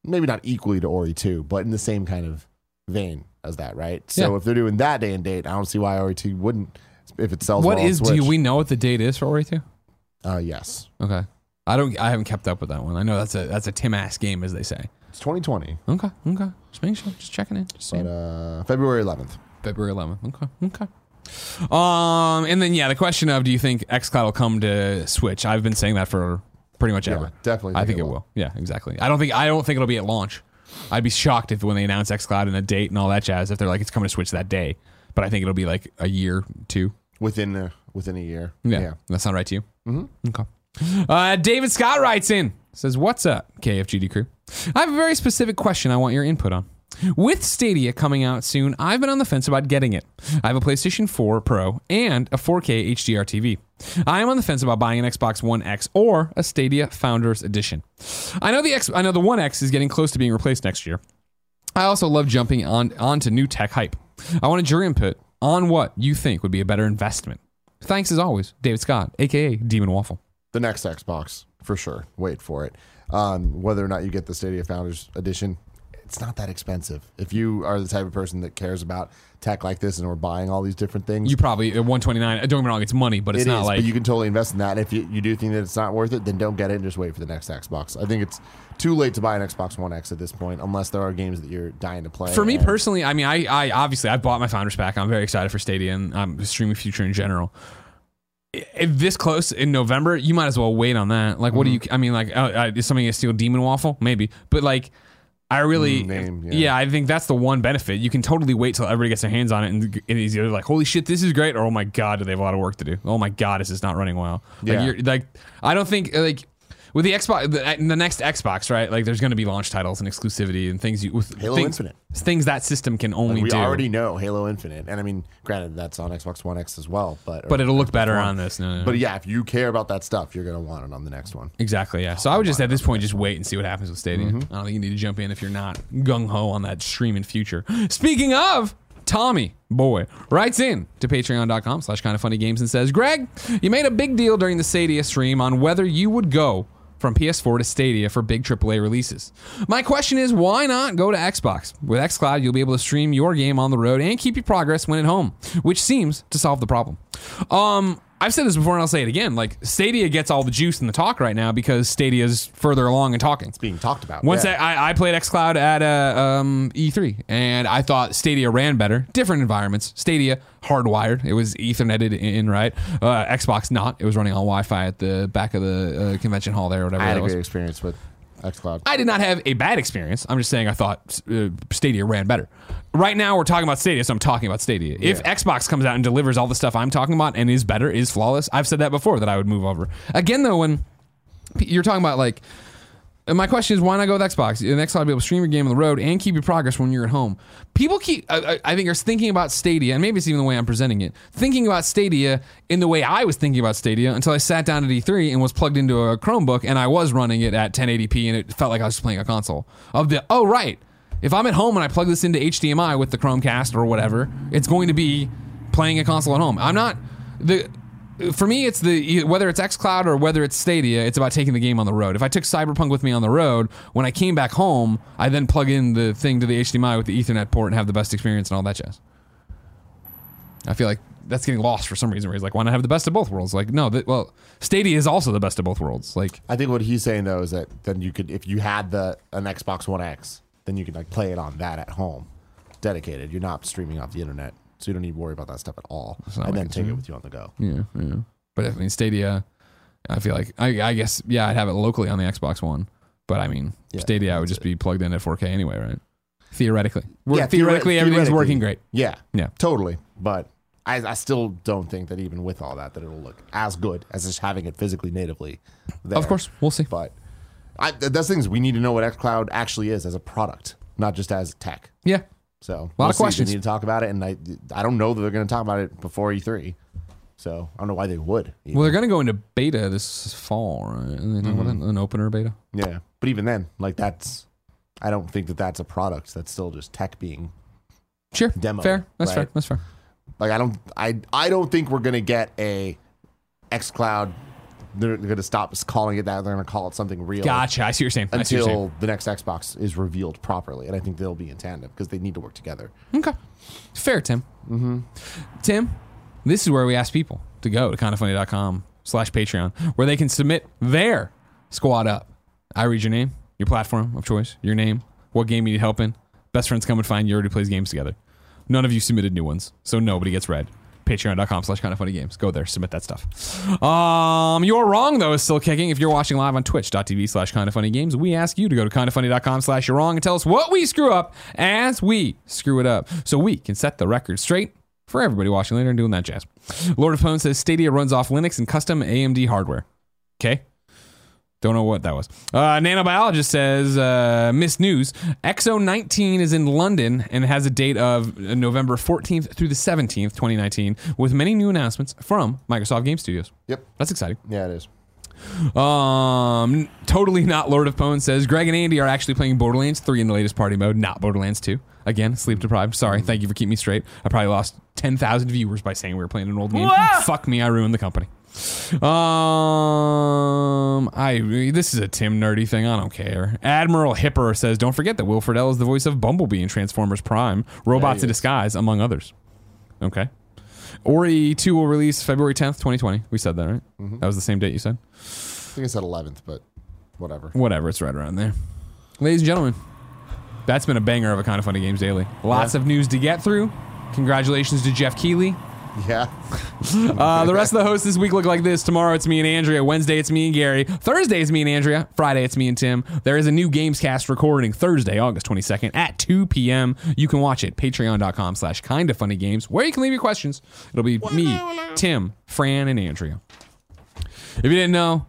maybe not equally to Ori 2, but in the same kind of vein as that, right? So Yeah. if they're doing that day and date, I don't see why Ori 2 wouldn't if it sells What well is, do we know what the date is for Ori 2? Uh, yes. Okay. I don't. I haven't kept up with that one. I know that's a that's a Tim ass game, as they say. It's 2020, Okay. Okay. Just making sure. Just checking in. Just but saying. uh, February 11th. February 11th. Okay. Okay. Um, and then yeah, the question of do you think XCloud will come to Switch? I've been saying that for pretty much Yeah, ever. definitely I think think it it will. will. Yeah, exactly. I don't think I don't think it'll be at launch. I'd be shocked if when they announce XCloud and a date and all that jazz, if they're like it's coming to Switch that day. But I think it'll be like a year, two. Within a, within a year. Yeah, that sound right to you? Mm-hmm. Okay. Uh, David Scott writes in says, "What's up, KFGD crew? I have a very specific question. I want your input on." With Stadia coming out soon, I've been on the fence about getting it. I have a PlayStation 4 Pro and a 4K HDR TV. I am on the fence about buying an Xbox One X or a Stadia Founders Edition. I know the X, I know the One X is getting close to being replaced next year. I also love jumping on onto new tech hype. I wanted your input on what you think would be a better investment. Thanks as always, David Scott, aka Demon Waffle. The next Xbox, for sure. Wait for it. Um, whether or not you get the Stadia Founders Edition, it's not that expensive. If you are the type of person that cares about tech like this and we're buying all these different things, You probably at 129. Don't get me wrong, it's money, but it's It not is, like but you can totally invest in that. And if you, you do think that it's not worth it, then don't get it and just wait for the next Xbox. I think it's too late to buy an Xbox One X at this point, unless there are games that you're dying to play. for me And personally. I mean, I, I obviously I bought my Founders pack. I'm very excited for Stadia and um, streaming future in general. If this close in November, you might as well wait on that. Like, what do you? Mm-hmm. I mean, like, uh, uh, is something gonna steal Demon Waffle? Maybe, but like. I really, Mm, name, yeah. yeah. I think that's the one benefit. You can totally wait till everybody gets their hands on it, and it is either like, "Holy shit, this is great," or "Oh my god, do they have a lot of work to do?" Oh my god, this is not running well. Like, Yeah. you're, like I don't think like with the Xbox, the, uh, the next Xbox, right? Like, there's going to be launch titles and exclusivity and things you with Halo things, Infinite. things that system can only do. we do. already know Halo Infinite, and I mean, granted, that's on Xbox One X as well, but but it'll look better One. on this. No, no, no. But yeah, if you care about that stuff, you're gonna want it on the next one. Exactly, yeah. So I would just at this point just wait and see what happens with Stadia. Mm-hmm. I don't think you need to jump in if you're not gung ho on that streaming future. Speaking of, Tommy boy writes in to patreon.com slash kind of funny games and says, Greg, you made a big deal during the Stadia stream on whether you would go from PS4 to Stadia for big AAA releases. My question is, why not go to Xbox? With xCloud, you'll be able to stream your game on the road and keep your progress when at home, which seems to solve the problem. Um, I've said this before and I'll say it again. Like Stadia gets all the juice in the talk right now because Stadia's further along in talking. It's being talked about. Once yeah. I, I played XCloud at uh, um, E3, and I thought Stadia ran better. Different environments. Stadia hardwired. It was Etherneted in, right? Uh, Xbox not. It was running on Wi-Fi at the back of the uh, convention hall there, or whatever I had that a was. great experience with XCloud. I did not have a bad experience. I'm just saying I thought uh, Stadia ran better. Right now, we're talking about Stadia, so I'm talking about Stadia. If Xbox comes out and delivers all the stuff I'm talking about and is better, is flawless, I've said that before that I would move over. Again, though, when you're talking about like, and my question is, why not go with Xbox? The Xbox will be able to stream your game on the road and keep your progress when you're at home. People keep, I, I think, are thinking about Stadia, and maybe it's even the way I'm presenting it, thinking about Stadia in the way I was thinking about Stadia until I sat down at E3 and was plugged into a Chromebook and I was running it at 1080p and it felt like I was playing a console. Of the, oh, right. If I'm at home and I plug this into HDMI with the Chromecast or whatever, it's going to be playing a console at home. I'm not, the, for me, it's the whether it's XCloud or whether it's Stadia, it's about taking the game on the road. If I took Cyberpunk with me on the road, when I came back home, I then plug in the thing to the HDMI with the Ethernet port and have the best experience and all that jazz. I feel like that's getting lost for some reason. Where he's like, why not have the best of both worlds? Like, no, that, well, Stadia is also the best of both worlds. Like, I think what he's saying though is that then you could, if you had the an Xbox One X, then you could like play it on that at home, dedicated. You're not streaming off the internet, so you don't need to worry about that stuff at all, and then like take it with you on the go. yeah, yeah. But I mean, Stadia, I feel like I, I guess yeah, I'd have it locally on the Xbox One. But I mean, Yeah, Stadia would just be plugged in at 4K anyway, right? Theoretically, We're- Yeah, theoretically, theoret- everything's theoretically. working great. Yeah, Yeah. totally. But I, I still don't think that even with all that, that it'll look as good as just having it physically natively. There. Of course, we'll see. but I, that's things we need to know what XCloud actually is as a product, not just as tech. Yeah, So a Lot of we'll see. questions. They need to talk about it, and I I don't know that they're going to talk about it before E3. So I don't know why they would. even. well, they're going to go into beta this fall, right? And they talk about Mm-hmm. an opener beta. yeah, but even then, like that's I don't think that that's a product. That's still just tech being Sure, Demo, fair. That's right? fair. That's fair. like I don't I I don't think we're going to get a XCloud. They're going to stop calling it that. They're going to call it something real. Gotcha. I see what you're saying. I see what you're saying. Until the next Xbox is revealed properly, and I think they'll be in tandem because they need to work together. Okay. Fair, Tim. Mm-hmm. Tim, this is where we ask people to go to kindoffunny.com slash Patreon, where they can submit their squad up. I read your name, your platform of choice, your name, what game you need help in. Best friends come and find you. already plays games together. None of you submitted new ones, so nobody gets read. Patreon.com slash kind of funny games. Go there, submit that stuff. Um, you're wrong though is still kicking. If you're watching live on twitch.tv slash kind of funny games, we ask you to go to kindoffunny.com slash you're wrong and tell us what we screw up as we screw it up. So we can set the record straight for everybody watching later and doing that jazz. Lord of Pwn says Stadia runs off Linux and custom AMD hardware. Okay. Don't know what that was. Uh, Nanobiologist says, uh, missed news. X019 is in London and has a date of November 14th through the 17th, 2019, with many new announcements from Microsoft Game Studios. Yep. That's exciting. Yeah, it is. Um, totally not Lord of Pwn says Greg and Andy are actually playing Borderlands 3 in the latest party mode, not Borderlands 2. Again, sleep deprived. Sorry. Thank you for keeping me straight. I probably lost 10,000 viewers by saying we were playing an old game. Fuck me. I ruined the company. Um, I this is a Tim nerdy thing. I don't care. Admiral Hipper says, "Don't forget that Will Friedle is the voice of Bumblebee in Transformers Prime, Robots in Disguise, among others." Okay. Ori 2 will release February 10th, 2020. We said that, right? That was the same date you said. I think I said 11th, but whatever. Whatever, it's right around there. Ladies and gentlemen, that's been a banger of a kind of funny games daily. Lots Yeah. of news to get through. Congratulations to Geoff Keighley. Yeah. Uh, the rest of the hosts this week look like this. Tomorrow it's me and Andrea. Wednesday it's me and Gary. Thursday it's me and Andrea. Friday it's me and Tim. There is a new Gamescast recording Thursday, August 22nd at 2 p.m. You can watch it. Patreon.com slash kind of funny games where you can leave your questions. It'll be me, Tim, Fran, and Andrea. If you didn't know,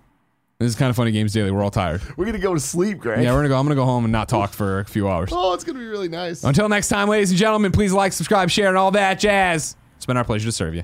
this is kind of funny games daily. We're all tired. We're going to go to sleep, Greg. Yeah, we're gonna go. I'm gonna go home and not talk for a few hours. oh, it's going to be really nice. Until next time, ladies and gentlemen, please like, subscribe, share, and all that jazz. It's been our pleasure to serve you.